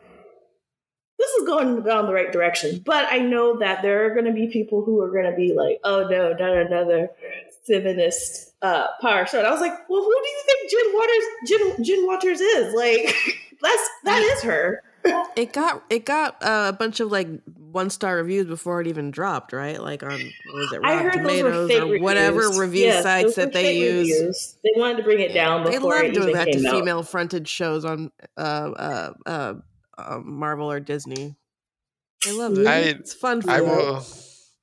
this is going down the right direction. But I know that there are going to be people who are going to be like, oh no, not another feminist uh, power show. And I was like, well, who do you think Jen Waters, Jen, Jen Waters is? Like, (laughs) that's that is her. It got it got uh, a bunch of like one star reviews before it even dropped, right? Like on what was it I Rotten heard those were Tomatoes or whatever reviews. review Yes, sites that they use. reviews. They wanted to bring it down They before love it doing that to female fronted shows on uh, uh, uh, uh, Marvel or Disney. I love it. I- it's fun for I them. will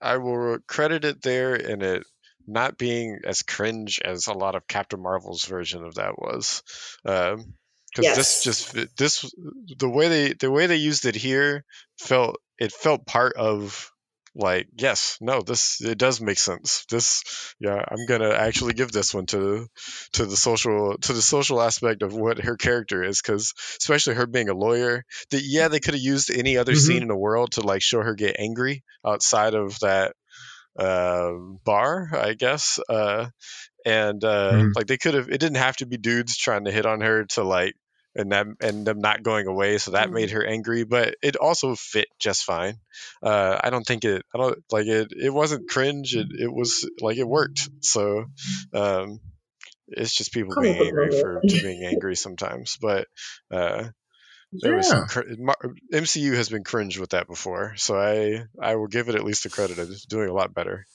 I will credit it there in it not being as cringe as a lot of Captain Marvel's version of that was. Um because Yes. this just this the way they the way they used it here felt it felt part of like yes no this it does make sense this yeah i'm gonna actually give this one to to the social to the social aspect of what her character is because especially her being a lawyer that yeah they could have used any other Mhm. scene in the world to like show her get angry outside of that uh, bar i guess uh, and uh, Mhm. like they could have it didn't have to be dudes trying to hit on her to like and them and them not going away so that Mhm. made her angry but it also fit just fine uh i don't think it i don't like it it wasn't cringe it, it was like it worked so um it's just people being angry for being angry sometimes but uh There was some cr- MCU has been cringe with that before, so I I will give it at least the credit of doing a lot better.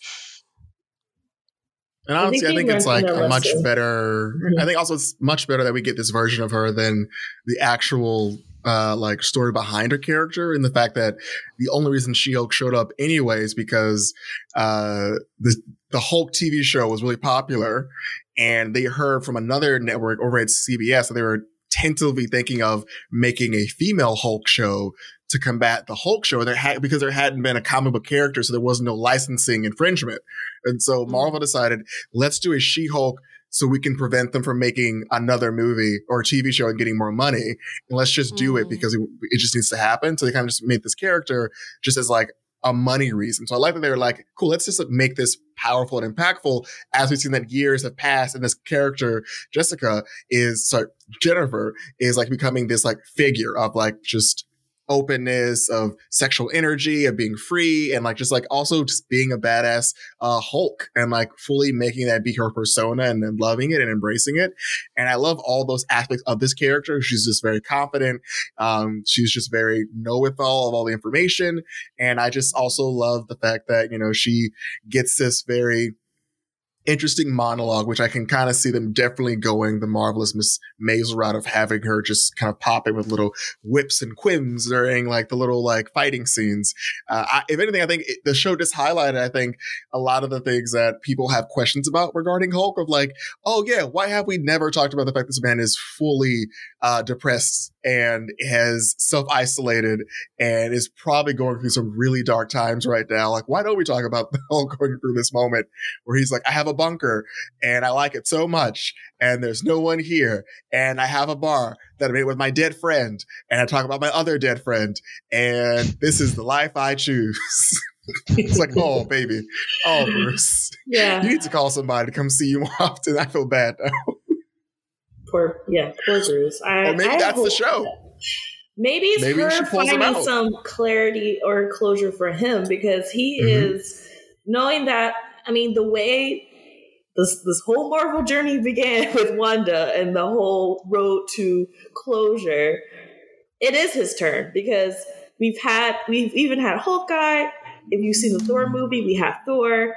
And I think honestly, I think it's like a much better. Mhm. I think also it's much better that we get this version of her than the actual uh like story behind her character and the fact that the only reason She-Hulk showed up anyway is because uh the the Hulk TV show was really popular and they heard from another network over at CBS that they were tentatively thinking of making a female Hulk show to combat the Hulk show. There had because there hadn't been a comic book character, so there was no licensing infringement. And so Mm. Marvel decided, let's do a She-Hulk so we can prevent them from making another movie or TV show and getting more money. And let's just do it Mm. because it, it just needs to happen. So they kind of just made this character just as like a money reason. So I like that they were like, cool, let's just make this powerful and impactful as we've seen that years have passed and this character, Jessica is, sorry, Jennifer is like becoming this like figure of like just openness of sexual energy of being free and like just like also just being a badass uh hulk and like fully making that be her persona and then loving it and embracing it. And i love all those aspects of this character. She's just very confident um she's just very know-it-all of all the information. And i just also love the fact that you know she gets this very interesting monologue, which I can kind of see them definitely going the marvelous Miss Maisel route of having her just kind of popping with little whips and quims during like the little like fighting scenes. Uh, I, if anything, I think it, the show just highlighted, I think, a lot of the things that people have questions about regarding Hulk of like, oh yeah, why have we never talked about the fact this man is fully uh, depressed and has self-isolated and is probably going through some really dark times right now. Like, why don't we talk about (laughs) Hulk going through this moment where he's like, I have a bunker and I like it so much and there's no one here and I have a bar that I made with my dead friend and I talk about my other dead friend and this is the life I choose. (laughs) it's like, oh baby, oh Bruce, Yeah. you need to call somebody to come see you more often. I feel bad now. Poor, yeah, poor Bruce. I, Or maybe I that's the show. Maybe it's Maybe her finding some clarity or closure for him because he Mhm. is knowing that. I mean, the way this this whole Marvel journey began (laughs) with Wanda and the whole road to closure, it is his turn because we've had we've even had Hawkeye. If you've seen the Thor movie, we have Thor.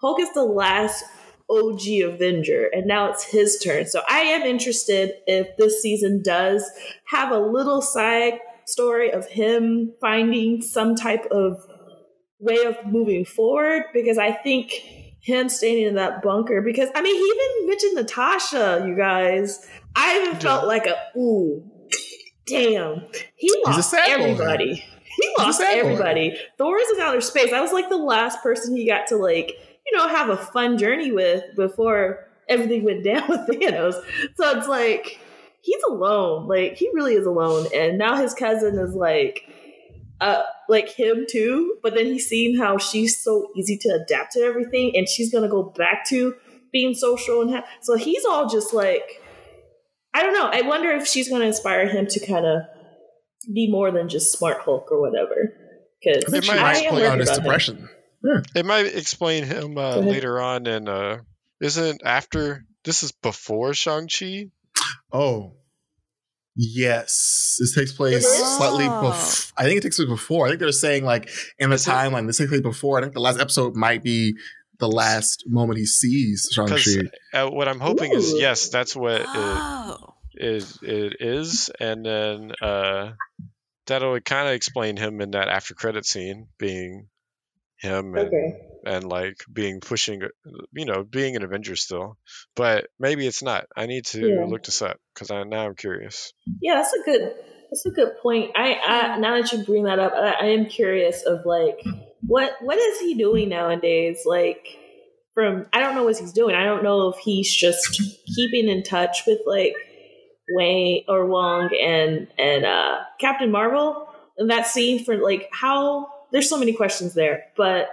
Hulk is the last OG Avenger, and now it's his turn. So I am interested if this season does have a little side story of him finding some type of way of moving forward because I think him staying in that bunker because I mean he even mentioned Natasha, you guys. I even felt like a ooh, damn. He lost sad boy. everybody. He lost sad boy. everybody. Thor is in outer space. I was like the last person he got to like, you know, have a fun journey with before everything went down (laughs) with Thanos. So it's like he's alone. Like he really is alone. And now his cousin is like uh like him too. But then he's seen how she's so easy to adapt to everything and she's gonna go back to being social and ha- so he's all just like I don't know. I wonder if she's gonna inspire him to kind of be more than just smart Hulk or whatever. Because I think she might might am play worried on his about him. Depression. It might explain him uh, later on, and uh, isn't after this is before Shang Chi. Oh. Yes. This takes place It is? slightly Oh. before. I think it takes place before. I think they're saying like in the Is it? timeline, this takes place before. I think the last episode might be the last moment he sees Shang-Chi. uh, what I'm hoping is yes, that's what it Oh. is. It is, and then uh, that'll kind of explain him in that after credit scene being him and Okay. and like being pushing, you know, being an Avenger still. But maybe it's not. I need to Yeah. look this up because I now I'm curious. Yeah, that's a good that's a good point. I, I now that you bring that up, I, I am curious of like what what is he doing nowadays? Like from I don't know what he's doing. I don't know if he's just keeping in touch with like Wayne or Wong and and uh Captain Marvel and that scene for like how there's so many questions there. But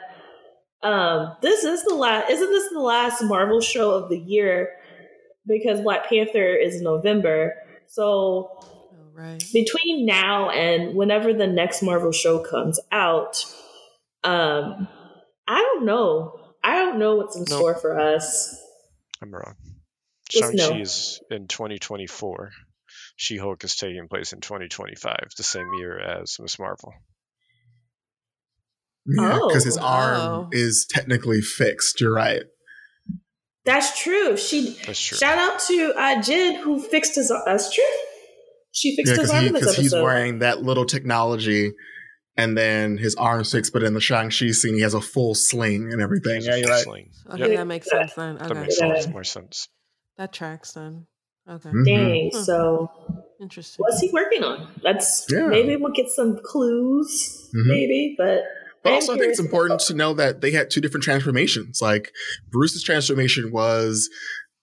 um this is the last isn't this the last Marvel show of the year because Black Panther is November. So Oh, right. between now and whenever the next Marvel show comes out, um, I don't know. I don't know what's in Nope. store for us. I'm wrong. Shang Chi no. is in 2024. She Hulk is taking place in 2025, the same year as Miss Marvel. Yeah, because his Oh. arm Oh. is technically fixed. You're right. That's true. She That's true. shout out to uh, Jen who fixed his. Arm that's true. She fixed Yeah, his because arm he, in this 'cause he's wearing that little technology, and then his arm's fixed. But in the Shang Chi scene, he has a full sling and everything. Yeah, you're right. sling. Okay, Yep, that makes sense then. that makes Yeah. more sense. that tracks then. Okay, Mhm. Dang. Hmm. So interesting. what's he working on? That's Yeah. maybe we'll get some clues. Mhm. Maybe, but But also, I think it's important to know that they had two different transformations. Like Bruce's transformation was,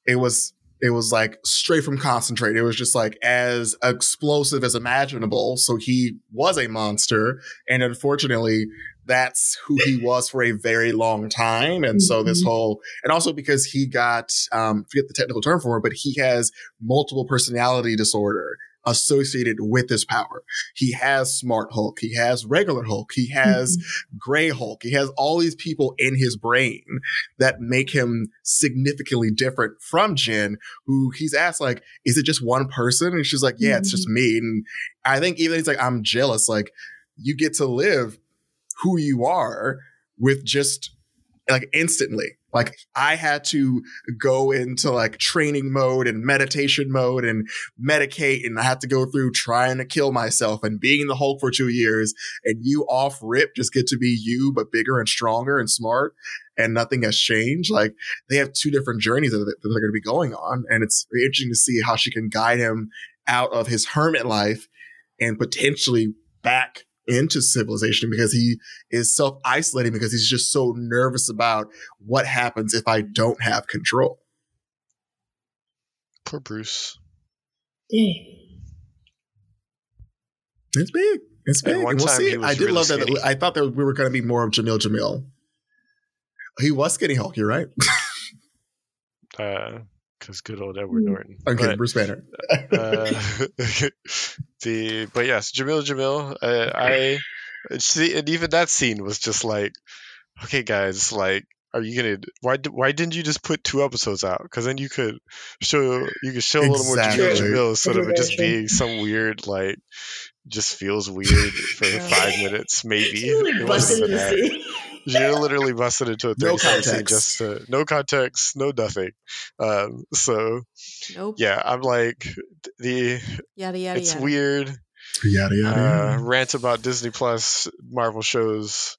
it was, it was like straight from concentrate. It was just like as explosive as imaginable. So he was a monster, and unfortunately, that's who he was for a very long time. And so this Mhm. whole, and also because he got, um, forget the technical term for it, but he has multiple personality disorder associated with his power. He has Smart Hulk. He has regular Hulk. He has mm-hmm. Gray Hulk. He has all these people in his brain that make him significantly different from Jen, who he's asked, like, is it just one person? And she's like, yeah, it's just mm-hmm. me. And I think even he's like, I'm jealous. Like, you get to live who you are with just like instantly. Like I had to go into like training mode and meditation mode and medicate and I had to go through trying to kill myself and being the Hulk for two years and you off rip just get to be you but bigger and stronger and smart and nothing has changed. Like they have two different journeys that they're going to be going on and it's interesting to see how she can guide him out of his hermit life and potentially back into civilization because he is self isolating because he's just so nervous about what happens if I don't have control. Poor Bruce. Dang. It's big. It's big. one And we'll see. I did really love that. I thought that we were going to be more of Jameela Jamil. He was skinny Hulk. You're right. (laughs) Uh, Because good old Edward Hmm. Norton. I'm kidding. But, Bruce Banner. uh, (laughs) the but yes, Jameela Jamil. Uh, I see, and even that scene was just like, okay, guys, like, are you gonna? Why? d- Why didn't you just put two episodes out? Because then you could show you could show a little more Jamil Exactly. Jamil instead of it just being some weird like. Just feels weird for (laughs) five minutes, maybe. She really It busted wasn't in the that. scene. She literally busted into a No 30 second context. just to, no context, no nothing. Um, so Nope. yeah, I'm like the Yada yada it's yada. weird Yada yada. uh, yada. rant about Disney Plus Marvel shows,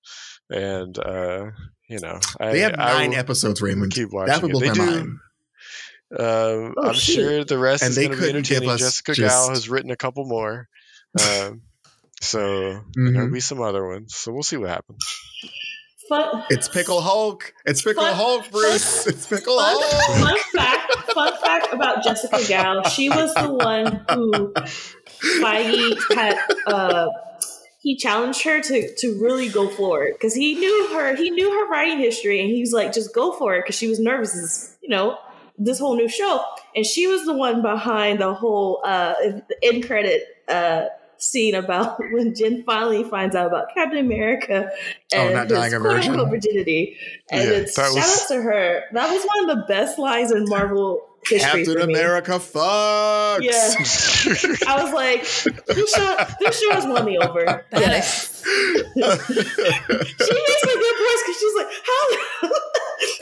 and uh, you know I, They have I nine will episodes, Raymond. keep That watching would it. blow They do. mind. Um, Oh, I'm shoot. sure the rest And is they going to be couldn't give entertaining. us Jessica just- Gao has written a couple more, um, so Mhm. there'll be some other ones. So we'll see what happens. Fun, It's Pickle Hulk. It's Pickle Fun- Hulk, Bruce. It's Pickle fun, Hulk. fun fact. Fun fact about Jessica Gao. She was the one who Feige had. Uh, he challenged her to to really go for it because he knew her. He knew her writing history, and he was like, "Just go for it," because she was nervous. As, you know, this whole new show, and she was the one behind the whole uh, end credit. Uh, scene about (laughs) when Jen finally finds out about Captain America Oh, and not his dying a quote unquote virginity. And Yeah, it's that shout was- out to her. That was one of the best lines in Marvel history. Captain for me. America fucks. Yeah. I was like, this show, this show has won me over. Yes. She makes a good voice because she's like, how?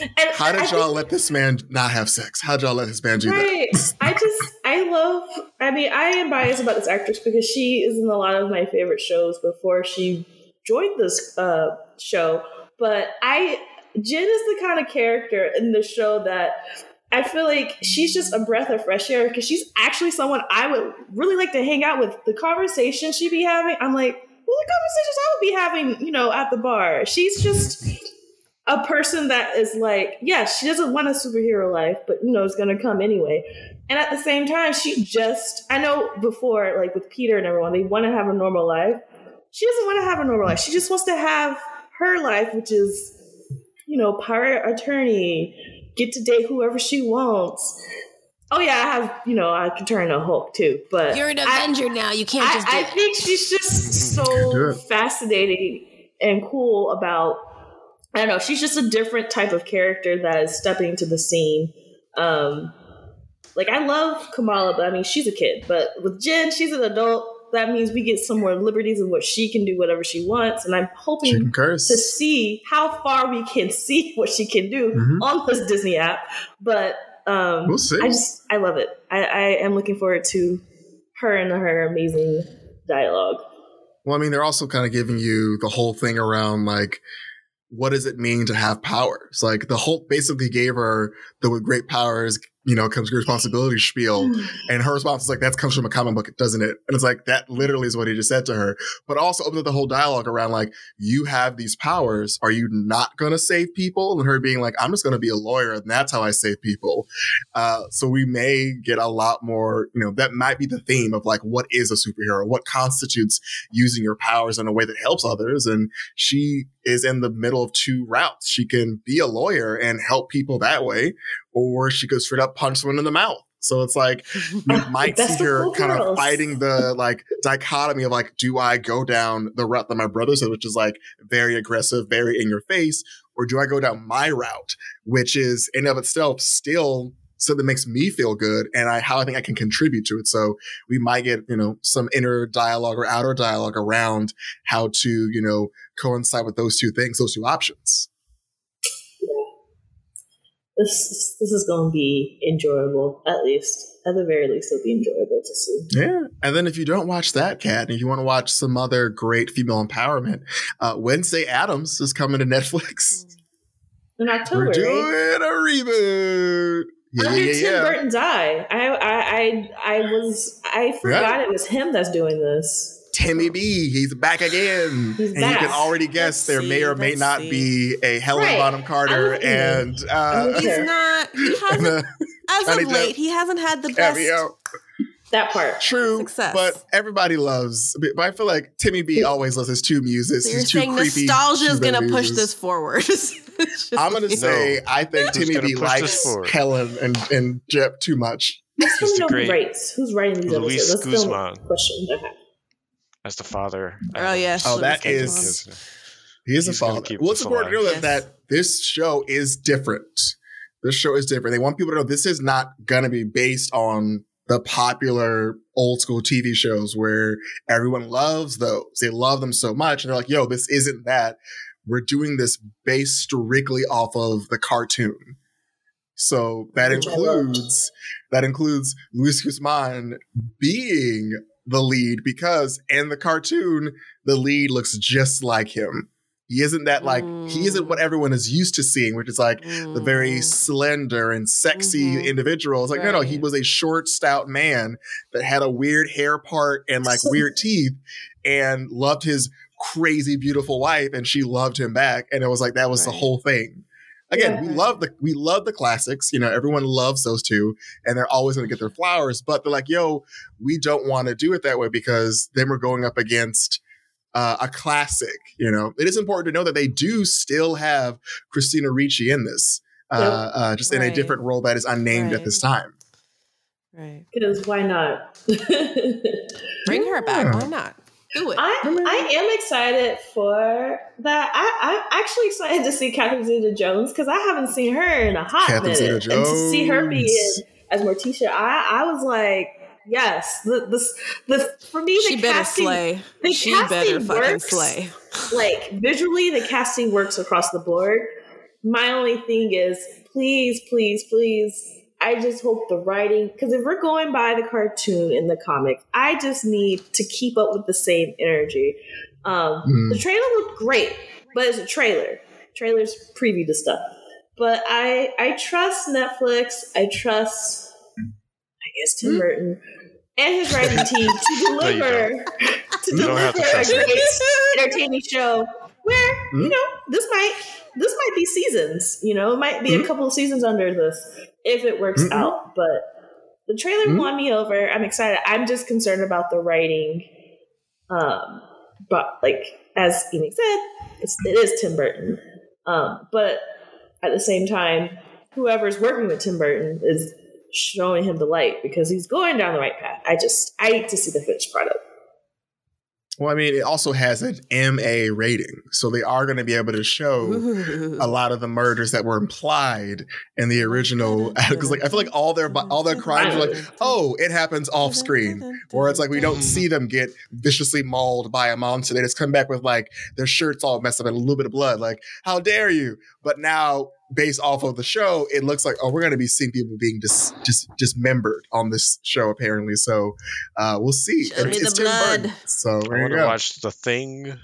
(laughs) and How did think- y'all let this man not have sex? How did y'all let this man do that? I just, I love, I mean, I am biased about this actress because she is in a lot of my favorite shows before she joined this uh, show. But I, Jen is the kind of character in the show that I feel like she's just a breath of fresh air because she's actually someone I would really like to hang out with. The conversation she'd be having, I'm like, well, the conversations I would be having, you know, at the bar. She's just a person that is like, yeah, she doesn't want a superhero life, but you know, it's gonna come anyway. And at the same time, she just I know before, like with Peter and everyone, they want to have a normal life. She doesn't want to have a normal life. She just wants to have her life, which is, you know, pirate attorney, get to date whoever she wants. Oh yeah, I have, you know, I can turn a Hulk too, but You're an I- Avenger now. You can't just do I, I it. think she's just (laughs) so fascinating and cool about. I don't know. She's just a different type of character that is stepping to the scene. Um, Like I love Kamala, but I mean she's a kid. But with Jen, she's an adult. That means we get some more liberties in what she can do, whatever she wants. And I'm hoping to see how far we can (laughs) see what she can do Mhm. on this Disney app. But um, We'll see. I just I love it. I, I am looking forward to her and her amazing dialogue. Well, I mean, they're also kind of giving you the whole thing around like, what does it mean to have powers? Like the whole basically gave her the with great powers, you know, comes great responsibility spiel. And her response is like, that comes from a comic book, doesn't it? And it's like, that literally is what he just said to her. But also opened up the whole dialogue around like, you have these powers. Are you not going to save people? And her being like, I'm just going to be a lawyer and that's how I save people. Uh, so we may get a lot more, you know, that might be the theme of like, what is a superhero? What constitutes using your powers in a way that helps others? And she is in the middle of two routes. She can be a lawyer and help people that way, or she could straight up punch someone in the mouth. So it's like you (laughs) might see her kind of fighting the like dichotomy of like, do I go down the route that my brother said, which is like very aggressive, very in your face, or do I go down my route, which is in of itself still something that makes me feel good and I how I think I can contribute to it. So we might get, you know, some inner dialogue or outer dialogue around how to, you know, coincide with those two things, those two options. This this is going to be enjoyable, at least at the very least, it'll be enjoyable to see. Yeah. And then if you don't watch that, Cat, and if you want to watch some other great female empowerment, uh, Wednesday Addams is coming to Netflix. In October, We're right? doing a reboot. Yeah, Under yeah, Tim yeah. Burton's eye. I, I I I was I forgot it was him that's doing this. Timmy B, he's back again. He's and back. you can already guess Let's there may or may not see. be a Helen Right. Bonham Carter I'm and uh, He's not. He (laughs) hasn't. As of late, he hasn't had the best. cameo. That part. True, Success. but everybody loves. But I feel like Timmy B always loves his two muses. So you're his two saying creepy nostalgia is going to push this forward? (laughs) I'm gonna say I think Timmy B push likes? Helen and and Depp too much. I still He's the know who great writes. Who's writing these Luis episodes? That's Guzman. a question as the father. Oh, yes, Oh, Luis that he is a He's gonna father. keep Well, it's important to know that, Yes. that this show is different. This show is different. They want people to know this is not gonna be based on the popular old school TV shows where everyone loves those. They love them so much, and they're like, "Yo, this isn't that." We're doing this based strictly off of the cartoon. So that Which includes that includes Luis Guzman being the lead because in the cartoon the lead looks just like him. He isn't that like he isn't Mm. what everyone is used to seeing, which is like the very Mm. slender and sexy Mhm. individual. It's like no, no, he was a short, stout man that had a weird hair part and like (laughs) weird teeth, and loved his crazy beautiful wife, and she loved him back, and it was like that was the whole thing. Again, Yeah. we love the we love the classics. You know, everyone loves those two, and they're always going to get their flowers. But they're like, yo, we don't want to do it that way because then we're going up against uh, a classic. You know, it is important to know that they do still have Christina Ricci in this, uh, Yep. uh, just in a different role that is unnamed at this time. Right. Because why not? (laughs) Bring her back. Yeah. Why not? Do it. I, I am excited for that. I, I'm actually excited to see Catherine Zeta Jones because I haven't seen her in a hot Catherine minute. Zeta And to see her be in as Morticia, I, I was like, yes. The, this, the, for me, the she better casting, slay. the She casting better fucking works. slay. (laughs) like visually the casting works across the board my only thing is please please please i just hope the writing because if we're going by the cartoon in the comic i just need to keep up with the same energy um Hmm. the trailer looked great but it's a trailer trailers preview the stuff but i i trust netflix i trust i guess tim Hmm? burton and his writing team to (laughs) deliver to You deliver to a great entertaining show where Hmm? you know this might this might be seasons you know it might be Hmm? a couple of seasons under this if it works Mhm. out but the trailer Hmm? won me over i'm excited i'm just concerned about the writing um but like as Enoch said it's, it is tim burton um but at the same time whoever's working with tim burton is showing him the light because he's going down the right path i just i need to see the finished product Well, I mean, it also has an MA rating, so they are going to be able to show (laughs) a lot of the murders that were implied in the original. (laughs) (laughs) Because like I feel like all their all their crimes are like, oh, it happens off screen, or it's like we don't see them get viciously mauled by a monster. They just come back with like their shirts all messed up and a little bit of blood. Like, how dare you? But now, based off of the show, it looks like oh, we're going to be seeing people being dis, just dismembered on this show apparently. So uh, we'll see. Show me It's the Tim Burton. So I want to watch The Thing,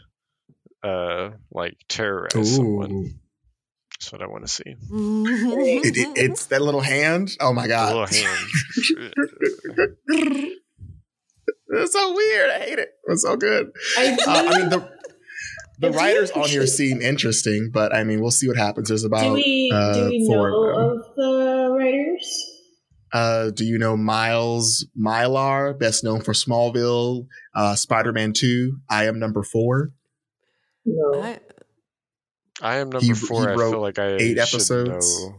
uh, like terrorize someone. That's what I want to see. (laughs) It, it- it's that little hand. Oh my god, little hand. (laughs) it's so weird. I hate it. It's so good. I, Uh, I mean, the the If writers on here seem interesting, but I mean, we'll see what happens. There's about. do we uh, do we four know of them. of the writers? Uh, do you know Miles Millar, best known for Smallville, uh, Spider-Man Two? I am number four. No. I- I am number He- he four. I wrote feel like I eight episodes. know.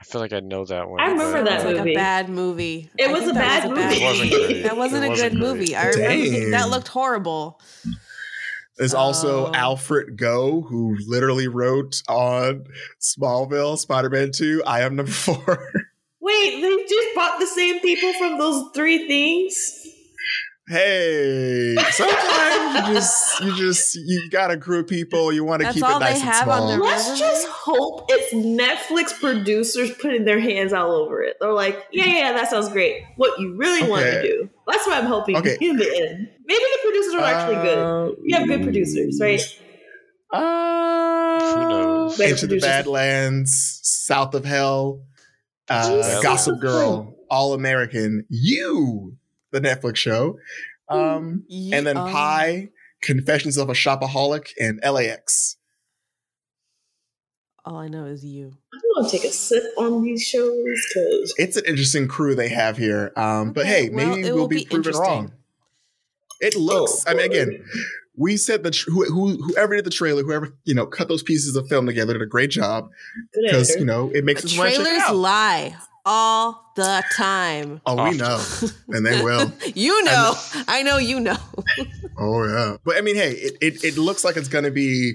I feel like I know that one. I remember but- that That was like movie. a bad movie. It I was a bad was a movie. It wasn't. That wasn't a good movie. I remember Dang. that looked horrible. There's also Oh. Alfred Go, who literally wrote on Smallville, Spider-Man Two. I am number (laughs) four. Wait, they just bought the same people from those three things? hey, (laughs) sometimes you just you just you got a crew of people. You want to That's keep all it nice they and have on small. their Let's resume? just hope it's Netflix producers putting their hands all over it. They're like, yeah, yeah, yeah, that sounds great. What you really want to do. That's what I'm hoping Okay. (laughs) in the end. Maybe the producers are actually good. We have good producers, right? Uh, Who knows? Better Into the. Badlands, South of Hell, uh, Gossip Girl, All American, You, the Netflix show, um, Ye- and then um, Pie, Confessions of a Shopaholic, and LAX. All I know is you. I'm going to take a sip on these shows because It's an interesting crew they have here, um, but Okay, hey, well, maybe we'll will be, be proven interesting. wrong. It looks. I mean, again, we said that tr- who, who, whoever did the trailer, whoever you know, cut those pieces of film together, did a great job because you know it makes But us want check it trailers out. lie all the time. Oh, we know, and they will. (laughs) you know. (laughs) I know you know. Oh yeah, but I mean, hey, it, it it looks like it's gonna be,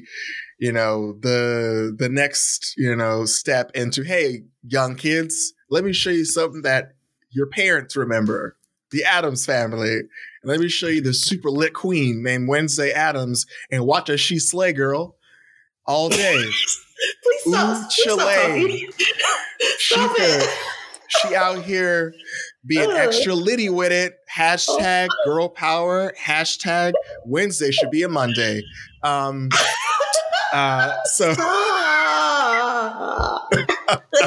you know, the the next you know step into hey, young kids, let me show you something that your parents remember, the Addams family. And let me show you the super lit queen named Wednesday Addams, and watch as she slay girl all day. (laughs) Please stop. Ooh, stop Stop she out here being extra litty with it. Hashtag girl power. Hashtag Wednesday should be a Monday. Um, (laughs) uh, so.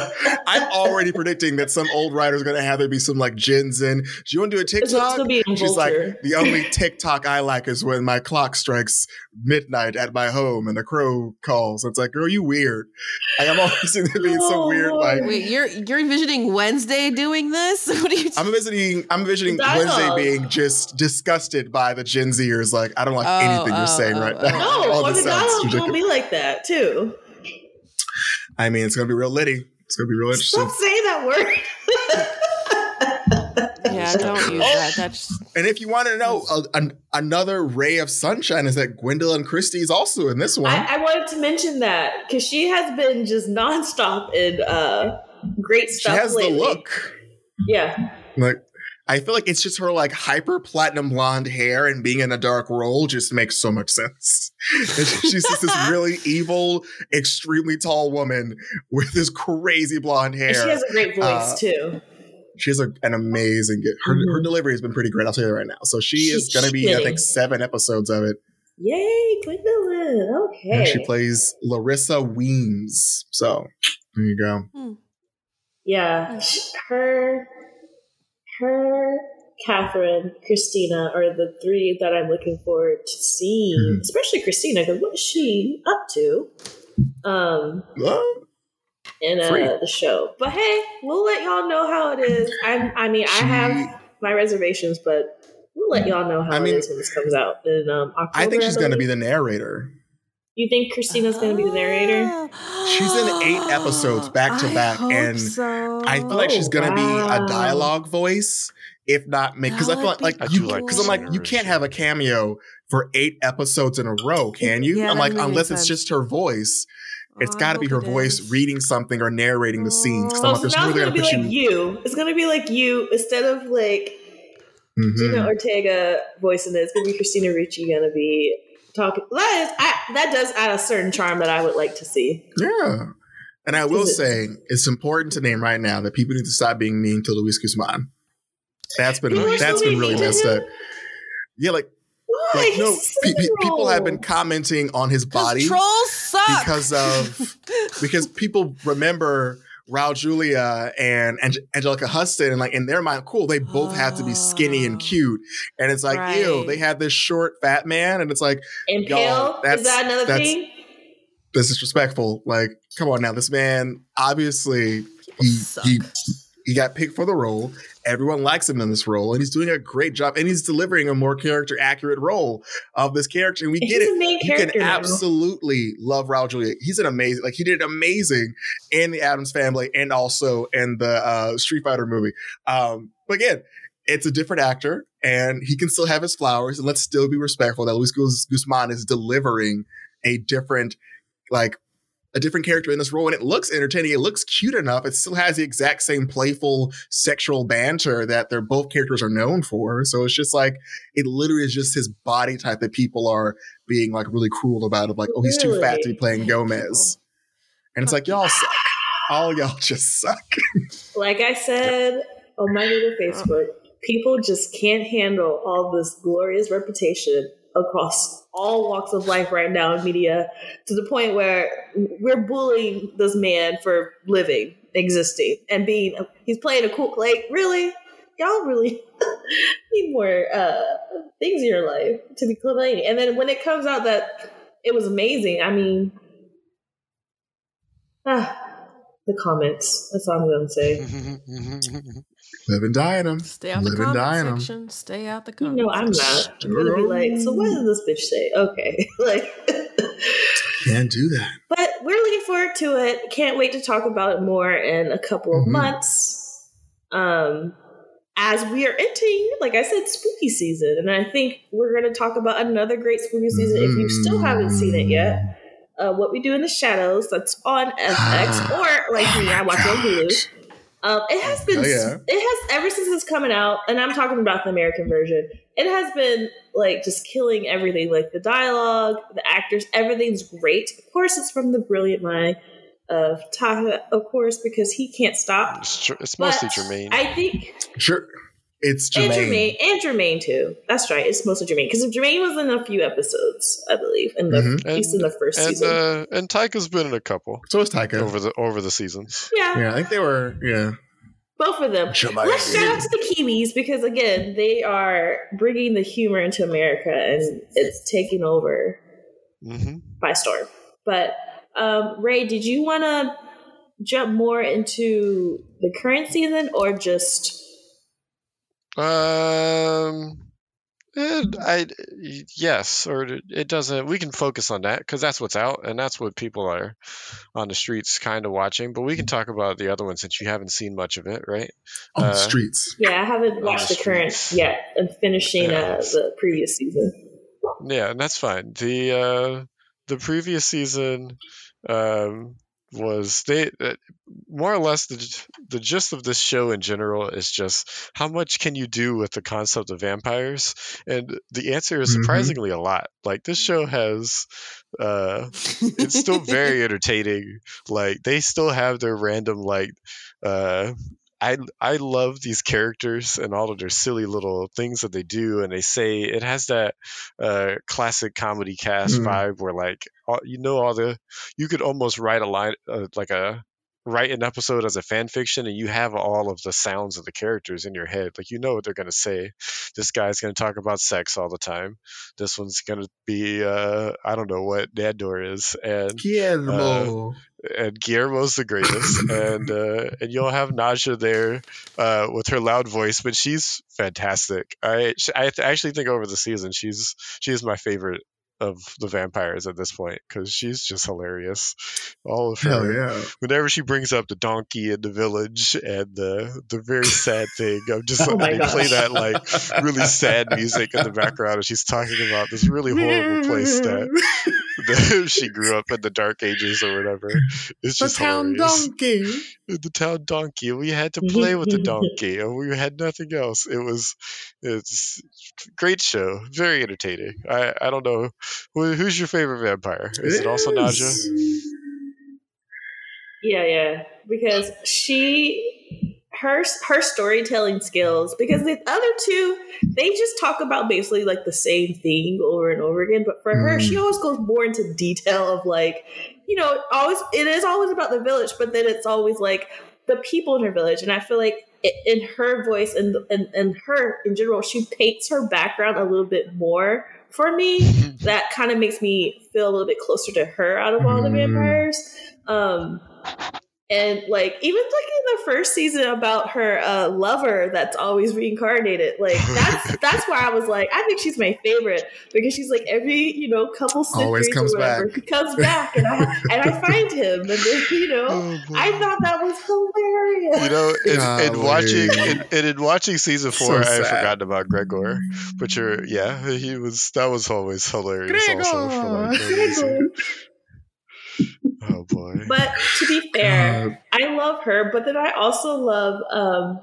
(laughs) I'm already predicting that some old writer's going to have there be some like gins in. Do you want to do a It's supposed TikTok? to be a She's like, the only TikTok I like is when my clock strikes midnight at my home and the crow calls. It's like, girl, you weird. Like, I'm always (laughs) seeing there being some weird, oh. like, Wait, you're you're envisioning Wednesday doing this? (laughs) What are you? I'm envisioning, I'm envisioning Dialogue. Wednesday being just disgusted by the Gen Zers. Like, I don't like Oh, anything you're oh, saying oh, right oh. now. Oh. no, (laughs) All or the sounds dialogue ridiculous. will be like that too. I mean, it's going to be real litty. It's going to be real interesting. Stop saying that word. yeah, don't use that. That's And if you want to know, a, an, another ray of sunshine is that Gwendoline Christie is also in this one. I, I wanted to mention that because she has been just nonstop in uh, great she stuff. has lately. the look. Yeah, Like, I feel like it's just her like hyper platinum blonde hair and being in a dark role just makes so much sense. (laughs) She's just this really (laughs) evil, extremely tall woman with this crazy blonde hair. and she has a great voice Uh, too. She has a, an amazing. Her, her Mhm. delivery has been pretty great. I'll tell you right now. So she is going to be, I think, seven episodes of it, Yay, Gwendoline. Okay. and she plays Larissa Weems. So there you go. Yeah, her, her, Catherine, Christina are the three that I'm looking forward to seeing. Mhm. Especially Christina, because what is she up to? Um, Well, in uh, the show. But hey, we'll let y'all know how it is. I, I mean, I have my reservations, but we'll let y'all know how I mean, it is when this comes out in um, October. I think she's going to be the narrator. You think Christina's going to be the narrator? (gasps) She's in eight episodes back to back, and so. I feel like she's going to be a dialogue voice, if not make because I feel like, like you because I'm like you can't have a cameo for eight episodes in a row, can you? Yeah, I'm like unless it's just her voice, it's Oh, got to be her voice is. reading something or narrating the scenes. So I'm like, there's it's way gonna be like you. you. It's gonna be like you instead of like Mhm. Jenna Ortega voicing it. It's gonna be Christina Ricci gonna be talking. That is, I, that does add a certain charm that I would like to see. Yeah. And I will say, it's important to name right now that people need to stop being mean to Luis Guzman. That's been People that's been really messed up. Yeah, like like no, pe- pe- people have been commenting on his body trolls suck because of because people remember Raul Julia and Ange- Anjelica Huston, and like in their mind, cool, they both have to be skinny and Oh. cute, and it's like, ew, they had this short fat man, and it's like and pale. that's- Is that another thing? this is disrespectful. Like, come on now, this man obviously he he he got picked for the role. Everyone likes him in this role, and he's doing a great job. And he's delivering a more character accurate role of this character. And we And get it. main You character can absolutely love Raul Julia. He's an amazing, like he did amazing in the Addams Family and also in the uh, Street Fighter movie. Um, but again, it's a different actor, and he can still have his flowers. And let's still be respectful that Luis Guzman is delivering a different, like a different character in this role and it looks entertaining. It looks cute enough. It still has the exact same playful sexual banter that their both characters are known for. So it's just like it literally is just his body type that people are being like really cruel about of like, oh, he's too fat to be playing Gomez. And it's like y'all suck. All y'all just suck. (laughs) Like I said on my little Facebook, people just can't handle all this glorious reputation across all walks of life right now in media to the point where we're bullying this man for living, existing, and being he's playing a cool like really y'all really (laughs) need more uh things in your life to be complaining. And then when it comes out that it was amazing, I mean (sighs) ah, the comments. That's all I'm gonna say. (laughs) (laughs) Live and die in them. Stay out the Live and die in section. Stay out the You no, know I'm section. not. I'm gonna be like, so what did this bitch say? Okay, (laughs) like, Can't do that. but we're looking forward to it. Can't wait to talk about it more in a couple of Mhm. months. Um, as we are entering, like I said, spooky season, and I think we're going to talk about another great spooky season. If you still haven't seen it yet, uh, what we do in the shadows that's on FX, (gasps) or like me, I watch it on Hulu. Um, it has been, Oh, yeah. it has ever since it's coming out, and I'm talking about the American version. It has been like just killing everything, like the dialogue, the actors, everything's great. Of course, it's from the brilliant mind of Taika, of course, because he can't stop. It's, tr- it's mostly Jermaine. I think Sure. It's and Jermaine. Jermaine and Jermaine too. That's right. It's mostly Jermaine because Jermaine was in a few episodes, I believe, in the Mhm. at least in the first and season. uh, and Taika's been in a couple So is Taika. over the over the seasons. yeah, Yeah, I think they were, yeah. both of them. Jermaine. Let's shout out to the Kiwis because again, they are bringing the humor into America and it's taking over hmm by storm. But um, Ray, did you want to jump more into the current season or just? Um, and I yes, or it doesn't. We can focus on that because that's what's out, and that's what people are on the streets kind of watching. But we can talk about the other one since you haven't seen much of it, right? On the Uh, streets. Yeah, I haven't the watched the current streets. yet. I'm finishing Yeah. uh, the previous season. Yeah, and that's fine. The uh, the previous season um, was they uh, more or less the the gist of this show in general is just how much can you do with the concept of vampires, and the answer is Mhm. surprisingly a lot. Like this show has. Uh, it's still very (laughs) entertaining. Like they still have their random like uh I I love these characters and all of their silly little things that they do and they say it has that uh classic comedy cast Mhm. vibe where like all, you know all the you could almost write a line uh, like a write an episode as a fan fiction and you have all of the sounds of the characters in your head like you know what they're going to say this guy's going to talk about sex all the time this one's going to be uh i don't know what Nandor is and Guillermo. and Guillermo's the greatest, and (laughs) uh, and you'll have Nadja there uh, with her loud voice, but she's fantastic. I I actually think over the season she's she's my favorite of the vampires at this point because she's just hilarious. All of her, Hell yeah. whenever she brings up the donkey in the village and the the very sad thing, I'm (laughs) just Oh my they play that like really sad music in the background, and she's talking about this really horrible place that (laughs) (laughs) she grew up in the dark ages or whatever. It's The just town hilarious. donkey. (laughs) The town donkey. We had to play with the donkey, and we had nothing else. It was it's great show, very entertaining. I I don't know who, who's your favorite vampire. Is it also Nadja? is. Yeah, yeah. Because she her her storytelling skills because the other two they just talk about basically like the same thing over and over again but for her Mm. she always goes more into detail of like you know always it is always about the village but then it's always like the people in her village and i feel like in her voice and and, and her in general she paints her background a little bit more for me (laughs) that kind of makes me feel a little bit closer to her out of all the Mm. vampires. Um, and like even like in the first season about her uh, lover that's always reincarnated, like (laughs) that's that's where I was like, I think she's my favorite because she's like every you know couple Always centuries comes or whatever, back. comes back and I and I find him and then (laughs) you know Oh. I thought that was hilarious. You know, in, in watching in, and in watching season So four, I had forgotten about Gregor. But you're, yeah, he was. That was always hilarious. Also, for like no reason. (laughs) Oh boy. But to be fair, God. I love her, but then I also love um,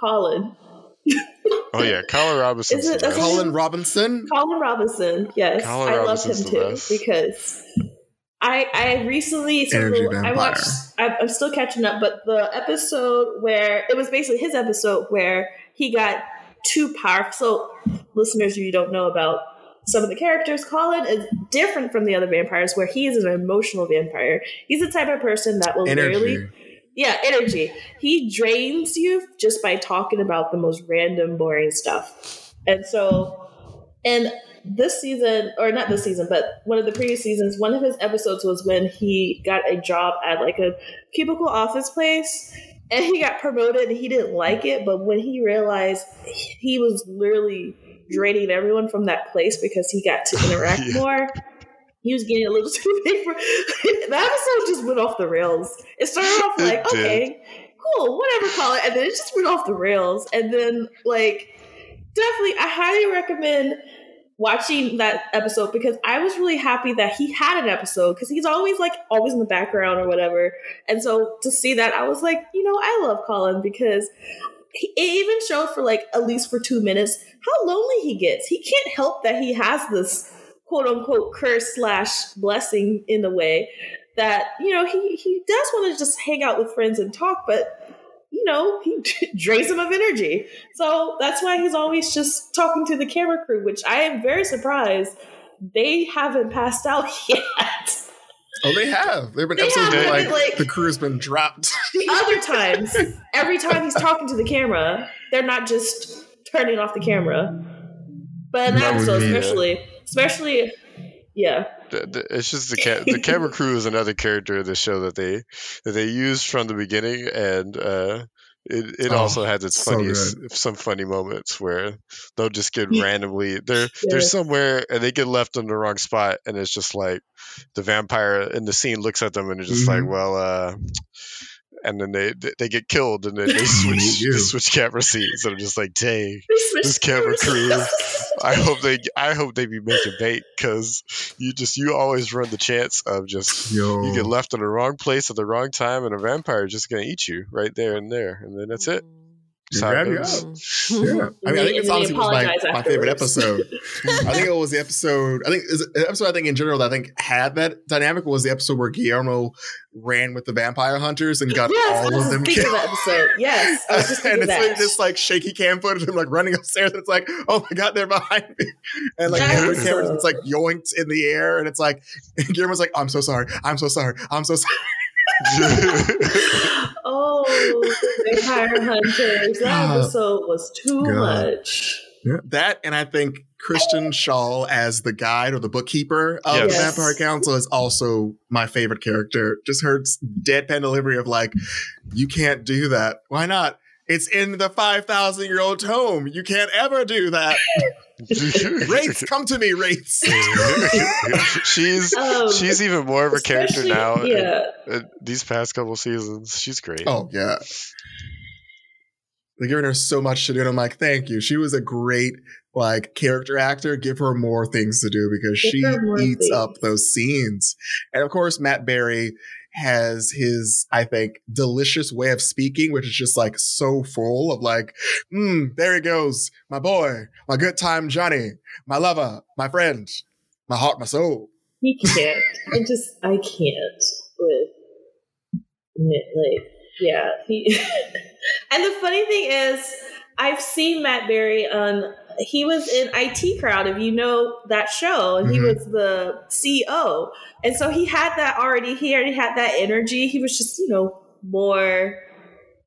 Colin. Oh yeah, Colin Robinson's Is it- the best. Colin Robinson. Colin Robinson, yes, Colin I love him too best. because I I recently Energy the- I watched I, I'm still catching up, but the episode where it was basically his episode where he got too powerful. So listeners, you don't know about some of the characters. Colin is different from the other vampires, where he is an emotional vampire. He's the type of person that will literally Energy. yeah, energy. He drains you just by talking about the most random, boring stuff. And so, and this season, or not this season, but one of the previous seasons, one of his episodes was when he got a job at like a cubicle office place and he got promoted and he didn't like it. But when he realized he was literally draining everyone from that place because he got to (laughs) interact Yeah. more. He was getting a little (laughs) too big for (laughs) that episode just went off the rails. It started off It like, did. okay, cool, whatever, call it, and then it just went off the rails. And then like definitely I highly recommend watching that episode because I was really happy that he had an episode because he's always like always in the background or whatever. And so to see that, I was like, you know, I love Colin because it even showed for like at least for two minutes how lonely he gets. He can't help that he has this quote unquote curse slash blessing in the way that you know he he does want to just hang out with friends and talk, but you know he (laughs) drains him of energy. So that's why he's always just talking to the camera crew, which I am very surprised they haven't passed out (laughs) yet. Oh, they have. There've been They episodes have, where but, like, like- the crew's been dropped. the other times, (laughs) every time he's talking to the camera, they're not just turning off the camera. But in that That episode, be, especially, especially, yeah, The- the- It's just the ca- the camera crew is another character of the show that they that they used from the beginning, and uh, it it Oh, also has its so some funny moments where they'll just get randomly they're they're somewhere and they get left in the wrong spot, and it's just like the vampire in the scene looks at them and it's just like, Mhm. well, uh, and then they they get killed, and then they (laughs) switch they switch camera scenes, and I'm just like, dang. This camera cameras. I hope they I hope they be making bait because you just you always run the chance of just Yo. you get left in the wrong place at the wrong time and a vampire is just gonna eat you right there and there and then that's it. They That's how it grab you up. Mm. Yeah. I mean, I think (laughs) they- it's and honestly was my, apologize my favorite episode. (laughs) I think it was the episode. I think the episode. I think in general that I think had that dynamic was the episode where Guillermo ran with the vampire hunters and got yes, I all was of them speaking killed. of that episode. Yes, I was just (laughs) and it's that. like this like shaky cam footage of him like running upstairs and it's like oh my god they're behind me and like That every camera it's like yoinked in the air and it's like and Guillermo's like I'm so sorry I'm so sorry I'm so sorry (laughs) oh, the vampire hunters. That God. episode was too God. much. that and I think Kristen Schaal as the guide or the bookkeeper of the Vampire Council is also my favorite character. Just her deadpan delivery of like, you can't do that. Why not? It's in the 5,000 year old tome. You can't ever do that. (laughs) (laughs) Wraiths, (laughs) come to me, Wraiths. (laughs) she's Um, she's even more of a character now. Yeah. in these past couple seasons, she's great. Oh, yeah. They're giving her so much to do. And I'm like, thank you. She was a great like character actor. Give her more things to do because Give she eats things. up those scenes. And of course, Matt Berry has his, I think, delicious way of speaking, which is just like so full of like, mm, there he goes, my boy, my good time Johnny, my lover, my friend, my heart, my soul. He can't. I just I can't with like yeah. He (laughs) and the funny thing is, I've seen Matt Berry on. He was in IT Crowd, if you know that show, and he Mhm. was the CEO, and so he had that already. He already had that energy. He was just you know more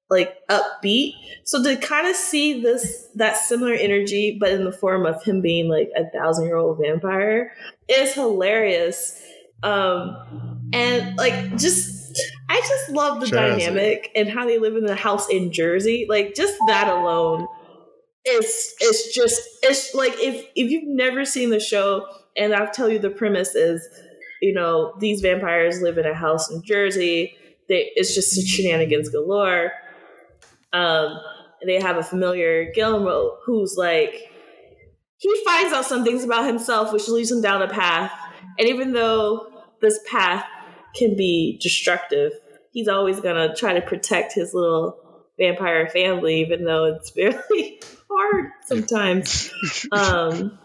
like upbeat. So to kind of see this that similar energy, but in the form of him being like a thousand year old vampire, is hilarious. Um, and like just I just love the dynamic and how they live in the house in Jersey. Like just that alone is it's just it's like if if you've never seen the show and I'll tell you the premise is, you know, these vampires live in a house in Jersey. They it's just shenanigans galore. Um they have a familiar Guillermo who's like he finds out some things about himself which leads him down a path. And even though this path can be destructive, he's always gonna try to protect his little vampire family, even though it's very (laughs) hard sometimes. Um,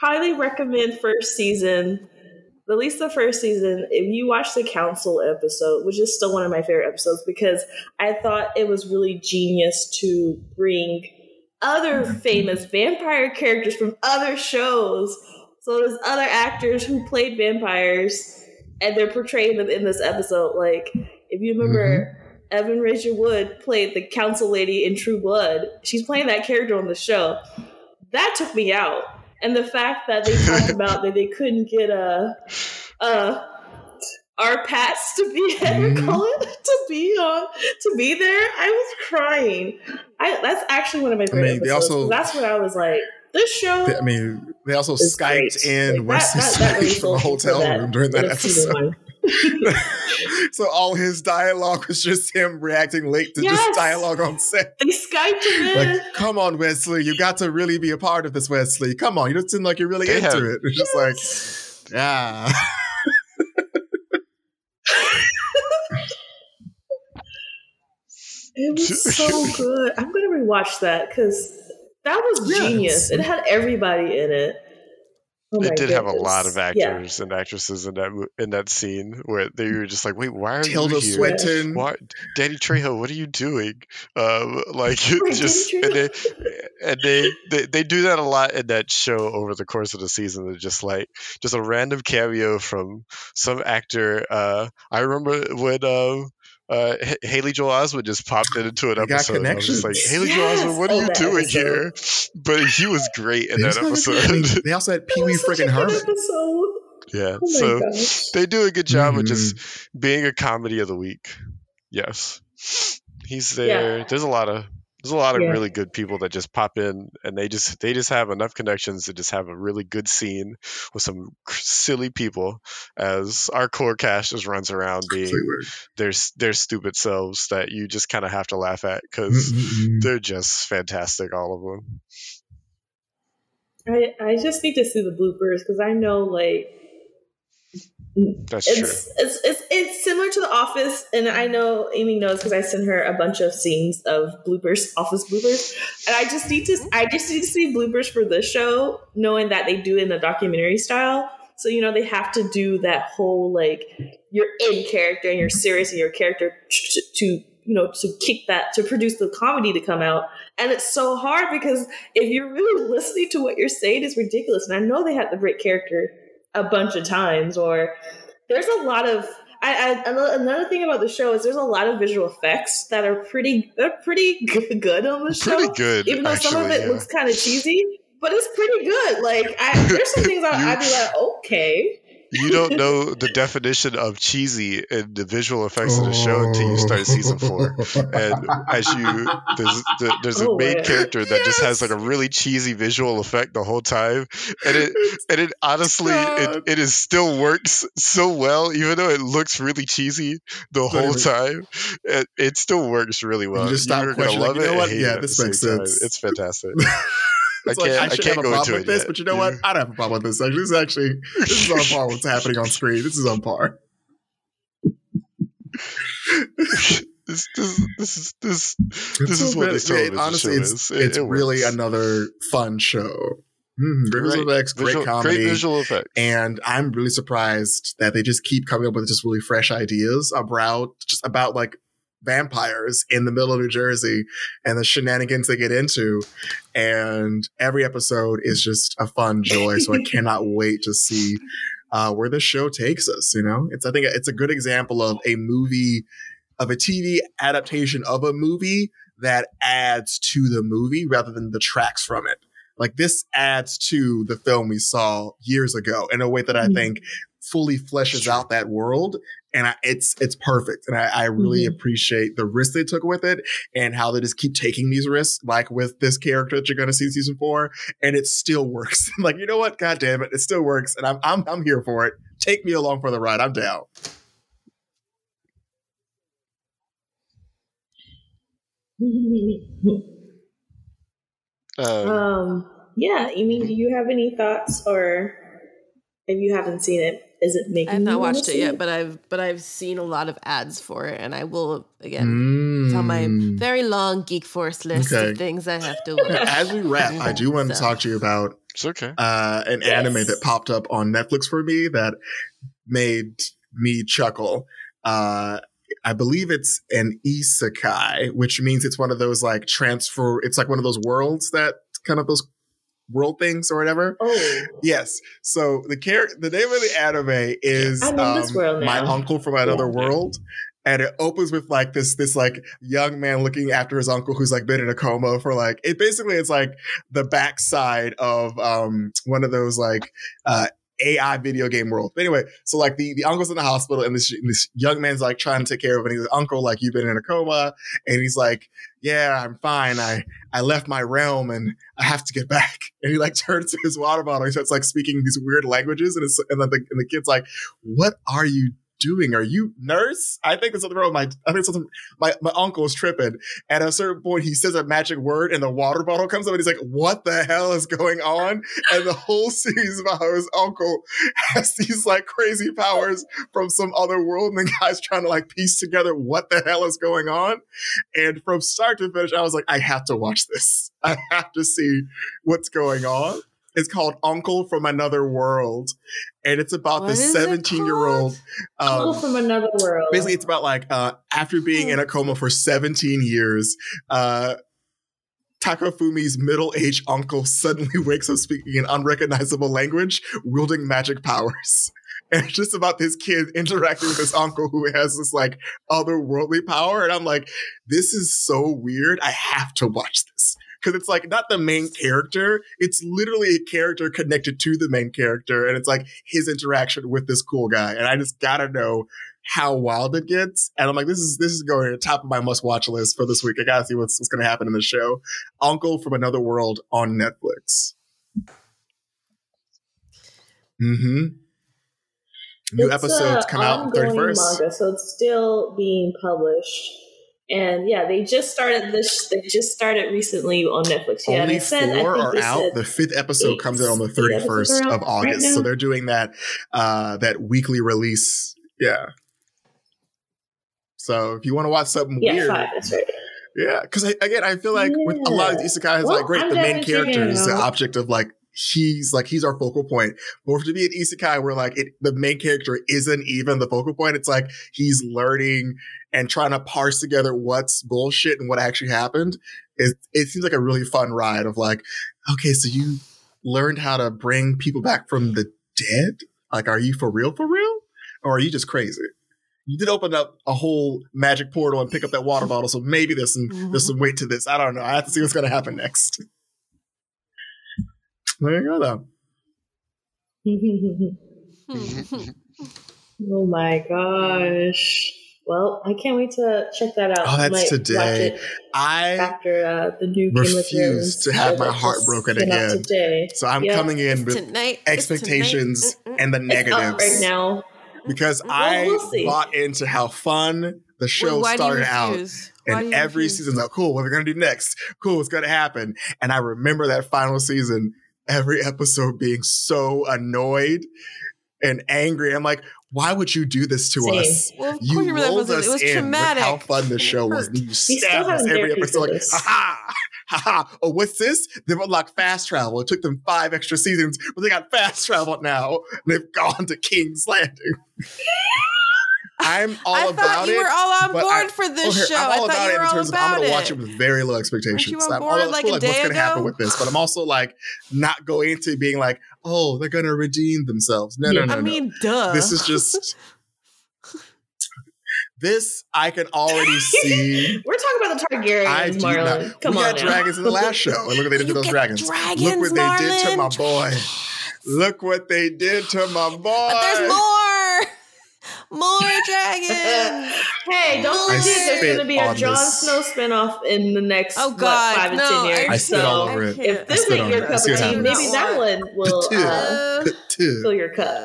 highly recommend first season. At least the first season, if you watch the council episode, which is still one of my favorite episodes because I thought it was really genius to bring other famous vampire characters from other shows. So there's other actors who played vampires and they're portraying them in this episode. Like, if you remember, Evan Rachel Wood played the council lady in True Blood. She's playing that character on the show. That took me out. And the fact that they talked (laughs) about that they couldn't get a, a our Pats to be Henry Mhm. Cullen to be on to be there. I was crying. I that's actually one of my favorite mean, they episodes. also- that's when I was like, this show. I mean, they also Skyped great. in Like, Wesley that- that- that from a sold me for hotel room during that episode. One. (laughs) so all his dialogue was just him reacting late to Yes. just dialogue on set. They Skyped him in. Like, come on, Wesley, you got to really be a part of this, Wesley. Come on, you don't seem like you're really They into it. It's just like, yeah. (laughs) It was so good. I'm gonna rewatch that because that was Yes. genius. It had everybody in it. Oh my it did have a lot goodness. of Yeah. actors and actresses in that in that scene where they were just like, "Wait, why are Tilda you here? Swinton. Why, Danny Trejo? What are you doing?" Um, (laughs) like (laughs) Danny just and they (laughs) and they, they they do that a lot in that show over the course of the season. They're just like just a random cameo from some actor. Uh, I remember when. Um, uh, H- Haley Joel Osment just popped in into an They episode. and I was just like, connections. Haley Joel Osment, what are Yes! you doing episode. here? But he was great in that also I mean, episode. they also had (laughs) Pee Wee was freaking good Herman. episode. yeah. Oh so gosh. they do a good job of Mhm. just being a comedy of the week. Yes, he's there. There's a lot of there's a lot of Yeah. really good people that just pop in and they just they just have enough connections to just have a really good scene with some silly people as our core cast just runs around being their their stupid selves that you just kind of have to laugh at because Mm-mm-mm. they're just fantastic all of them. I I just need to see the bloopers because I know like That's true. it's, it's it's it's similar to The Office, and I know Amy knows because I sent her a bunch of scenes of bloopers, Office bloopers, and I just need to mm-hmm. I just need to see bloopers for this show, knowing that they do it in a documentary style. So you know they have to do that whole like you're in character and you're serious and your character to, to you know to kick that to produce the comedy to come out, and it's so hard because if you're really listening to what you're saying, it's ridiculous. And I know they have to break character a bunch of times or there's a lot of I, I another thing about the show is there's a lot of visual effects that are pretty they're pretty (laughs) good, on the show Pretty good, even though some of it yeah. looks kind of cheesy but it's pretty good like I, there's some things I, (laughs) I'd be like okay you don't know the definition of cheesy in the visual effects of the show until you start season four. And as you there's there's a Oh, main wow. character that just has like a really cheesy visual effect the whole time, and it and it honestly it, it is still works so well, even though it looks really cheesy the whole time. It, it still works really well. just stop You're questioning, love you know it. what? Yeah, this makes same time. sense. It's fantastic. (laughs) It's I can't- I I should can't have a go problem with this, yet. but you know what? I don't have a problem with this. Actually, this is actually this is on par with what's happening on screen. This is on par. (laughs) this, this, this is this It's this is so what this Yeah, honestly, show it's is. It- it's it really works. another fun show. Mm, great visual Right. effects, great Visual- comedy, great visual effects. and I'm really surprised that they just keep coming up with just really fresh ideas about just about like vampires in the middle of New Jersey and the shenanigans they get into. And every episode is just a fun joy. So I (laughs) cannot wait to see uh, where this show takes us. You know, it's I think it's a good example of a movie of a TV adaptation of a movie that adds to the movie rather than detracts from it. Like this adds to the film we saw years ago in a way that I Mhm. think fully fleshes out that world, and I, it's it's perfect. And I, I really Mhm. appreciate the risk they took with it and how they just keep taking these risks, like with this character that you're going to see in season four, and it still works. (laughs) like you know what? God damn it, it still works, and I'm I'm I'm here for it. Take me along for the ride. I'm down. (laughs) Um, um, yeah, you mean, do you have any thoughts, or if you haven't seen it, is it making? I have not wanna watched it see yet, but I've but I've seen a lot of ads for it, and I will again. It's on my Mm. very long Geek Force list Okay. of things I have to (laughs) watch. As we wrap, I do want to talk to you about it's okay. uh, an Yes. anime that popped up on Netflix for me that made me chuckle. Uh, I believe it's an isekai, which means it's one of those like transfer. It's like one of those worlds that kind of those world things or whatever. Oh, Yes. So the character, the name of the anime is I'm in this um, My. Uncle from Another Yeah. World. And it opens with like this this like young man looking after his uncle who's like been in a coma for like it basically it's like the backside of um one of those like uh AI video game world. But anyway, so like the, the uncle's in the hospital and this this young man's like trying to take care of it. And he's like, Uncle, like you've been in a coma. And he's like, Yeah, I'm fine. I I left my realm and I have to get back. (laughs) And he like turns to his water bottle. He starts like speaking these weird languages, and, it's, and then the, and the kid's like, "What are you doing? Are you nurse?" I think there's something wrong. With my I think something. My my uncle is tripping. At a certain point, he says a magic word, and the water bottle comes up, and he's like, "What the hell is going on?" And the whole (laughs) series about how his uncle has these like crazy powers from some other world, and the guy's trying to like piece together what the hell is going on. And from start to finish, I was like, I have to watch this. I have to see what's going on. It's called Uncle from Another World. And it's about What this 17 year old. Uncle Um, from another world. basically, it's about like uh, after being in a coma for 17 years, uh, Takafumi's middle aged uncle suddenly (laughs) wakes up speaking an unrecognizable language, wielding magic powers. (laughs) And it's just about this kid interacting with his uncle who has this like otherworldly power. And I'm like, this is so weird. I have to watch this. Because it's like not the main character, it's literally a character connected to the main character. And it's like his interaction with this cool guy. And I just gotta know how wild it gets. And I'm like, this is this is going to the top of my must watch list for this week. I gotta see what's, what's gonna happen in the show. Uncle from Another World on Netflix. Mm-hmm. New It's, episodes come out ongoing thirty first. Manga, so it's still being published. And yeah, they just started this. They just started recently on Netflix. Yeah, Only said, four are out. The fifth episode eight- comes out on the thirty first of out right August. so they're doing that uh that weekly release. Yeah. So if you want to watch something yeah, weird, five. Right. Yeah, because again, I feel like with a lot of these isekai, it's Well, like great. I'm the main character is the object of like he's like he's our focal point. But for to be an isekai where like it, the main character isn't even the focal point, it's like he's learning and trying to parse together what's bullshit and what actually happened. It it seems like a really fun ride of like, okay, so you learned how to bring people back from the dead. Like, are you for real? For real? Or are you just crazy? You did open up a whole magic portal and pick up that water bottle, so maybe there's some there's mm-hmm. some weight to this. I don't know. I have to see what's gonna happen next. There you go, though. Oh my gosh. Well, I can't wait to check that out. Oh, that's Might today. I after uh, the new Game refuse to have my heart broken again. Today. so I'm Yeah. coming in with tonight. expectations tonight. And the It's up negatives right now. because Well, I we'll bought into how fun the show Why do you started out. refuse? Why do And every refuse? season's like, cool, what are we gonna do next? Cool, what's gonna happen? And I remember that final season, every episode being so annoyed and angry. I'm like, why would you do this to Same. us? Well, You rolled us it was in traumatic. how fun the show was. you stabbed us every episode like, this. ha ha, ha ha. Oh, what's this? They've unlocked fast travel. It took them five extra seasons, but they got fast travel now. And they've gone to King's Landing. (laughs) I'm (laughs) all about it. I about thought you it. were all on board I- for Oh, this here, show. I'm all I thought about you it in terms of I'm gonna watch it with very low expectations. on I'm all like like what's day gonna happen with this, but I'm also like not going into being like, oh, they're gonna redeem themselves. No, no, Yeah. no, I no. mean, duh. this is just this. I can already see. (laughs) We're talking about the I Targaryens, do Marlon. not. Come we on now. dragons in the last (laughs) show, and look what they did to those dragons. dragons, (gasps) look what they did to my boy. Look what they did to my boy. But there's more. More (laughs) dragons. Hey, don't I forget there's going to be a on Jon this. Snow spinoff in the next Oh what, God, five to ten years. I spit all over it. if this spit ain't your cup of tea, happens. maybe that one will uh, fill your cup.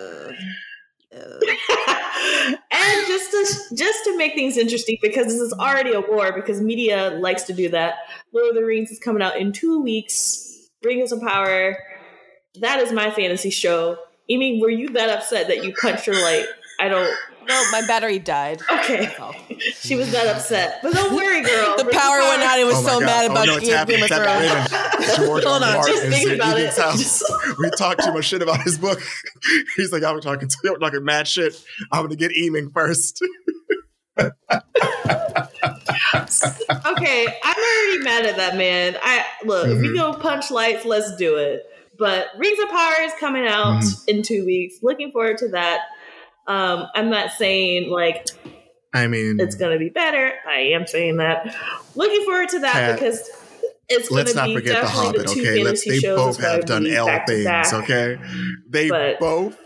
and just to just to make things interesting, because this is already a war, because media likes to do that. Lord of the Rings is coming out in two weeks. Rings of Power. That is my fantasy show. Amy, were you that upset that you punched her light? I don't. No, my battery died. Okay, That's she was that upset, but don't worry, girl. The Rings of power went out. He was Oh so God. mad Oh, about no, it's Game, happening. Game of Thrones. George Hold on, Martin just is think about Ethan's it. house. Just- we talked too much shit about his book. (laughs) He's like, I'm talking, I'm talking mad shit. I'm gonna get Eaming first. (laughs) okay, I'm already mad at that man. I look, if Mhm. you go punch lights, let's do it. But Rings of Power is coming out Mhm. in two weeks. Looking forward to that. Um, I'm not saying like I mean, it's gonna be better. I am saying that. Looking forward to that Kat, because it's let's gonna not be forget the definitely Hobbit. the two Okay, let's. fantasy They shows both that's have done L things. back. Okay, they But- both,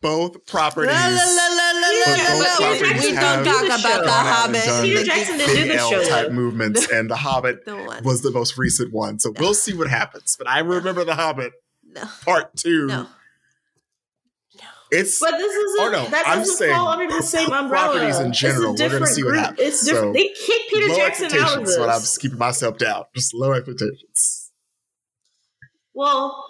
both properties. La, la, la, la, la, Yeah, la, but la. both We- properties We don't talk about the gone out and Hobbit. Peter Jackson didn't do the L show. type movements, and the Hobbit The was the most recent one. So we'll see what happens. But I remember the Hobbit No. part two. No. It's But this isn't. Oh, no, that I'm doesn't saying fall under the same (laughs) umbrella. properties in It's general, we're gonna different see what group. happens. It's different. So, they kicked Peter low Jackson out of expectations. this. What I'm just keeping myself down. Just low expectations. Well,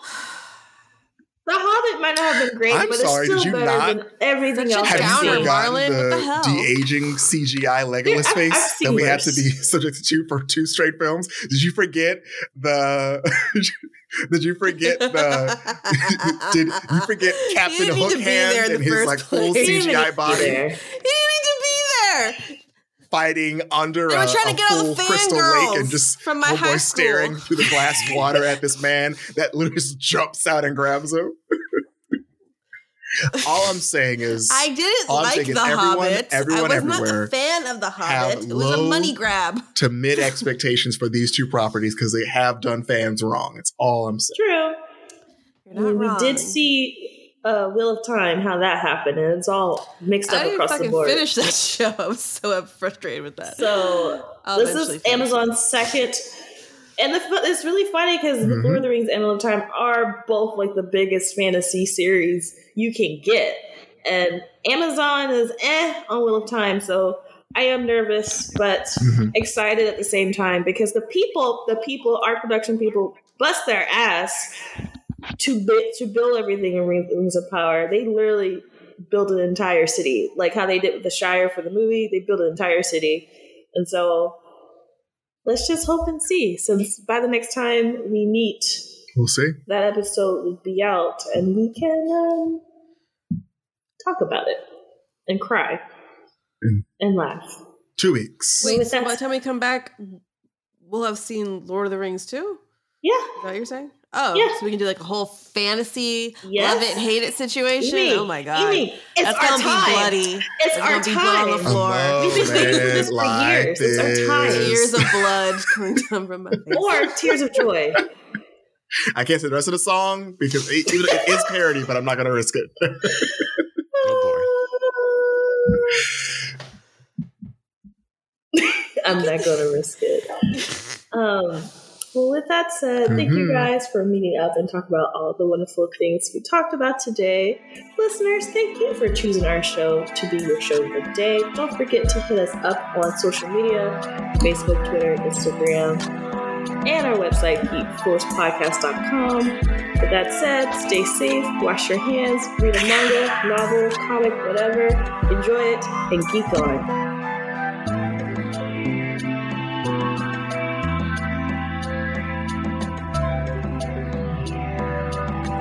The Hobbit might not have been great, I'm but sorry, it's did still you better not- than everything else Have you downer, seen. forgotten What the the hell? de aging CGI Legolas I've- face I've that we had to be (laughs) subject to for two straight films? Did you forget the? (laughs) did you forget the? (laughs) did you forget Captain Hook Hand and his like full place. He didn't CGI need to be body. He didn't need to be there. fighting under They a, trying to a full the crystal lake and just from my high boy school. staring through the glass water at this man that literally just jumps out and grabs him. All I'm saying is I didn't like saying the is everyone- Hobbit. everyone I was not everywhere a fan of the Hobbit. It was a money grab. (laughs) to mid expectations for these two properties because they have done fans wrong. It's all I'm saying. True. You're not we wrong. did see uh, Wheel of Time, how that happened, and it's all mixed I up didn't across the fucking board. finish that (laughs) show. I'm so frustrated with that. So I'll this is finish Amazon's second, and the, it's really funny because Mhm. Lord of the Rings and Wheel of Time are both like the biggest fantasy series you can get, and Amazon is eh on Wheel of Time. So I am nervous, but Mhm. excited at the same time because the people, the people, art production people, bust their ass to bi- to build everything in Ring- Rings of Power. They literally build an entire city, like how they did with the Shire for the movie. They built an entire city, and so let's just hope and see. Since by the next time we meet, We'll see. that episode will be out, and we can um, talk about it and cry Mm. and laugh. Two weeks. Wait. Wait, so by the time we come back, we'll have seen Lord of the Rings too? Yeah, Is that what you're saying? Oh, Yeah. so we can do like a whole fantasy Yes. love it, hate it situation? Amy, oh my god. Amy, it's That's our gonna time. be bloody. It's There's our gonna blood on the floor. A We've been waiting for this for like years. It's our time. this. Tears of blood (laughs) coming down from my face. or tears of joy. (laughs) I can't say the rest of the song because it, it is parody, but I'm not gonna risk it. (laughs) oh boy. (laughs) I'm not gonna risk it. Um well, with that said, thank mm-hmm. you guys for meeting up and talking about all the wonderful things we talked about today. Listeners, thank you for choosing our show to be your show of the day. Don't forget to hit us up on social media Facebook, Twitter, Instagram, and our website, geekforcepodcast.com. With that said, stay safe, wash your hands, read a manga, novel, comic, whatever, enjoy it, and geek on.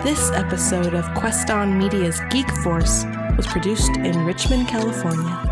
This episode of Queston Media's Geek Force was produced in Richmond, California.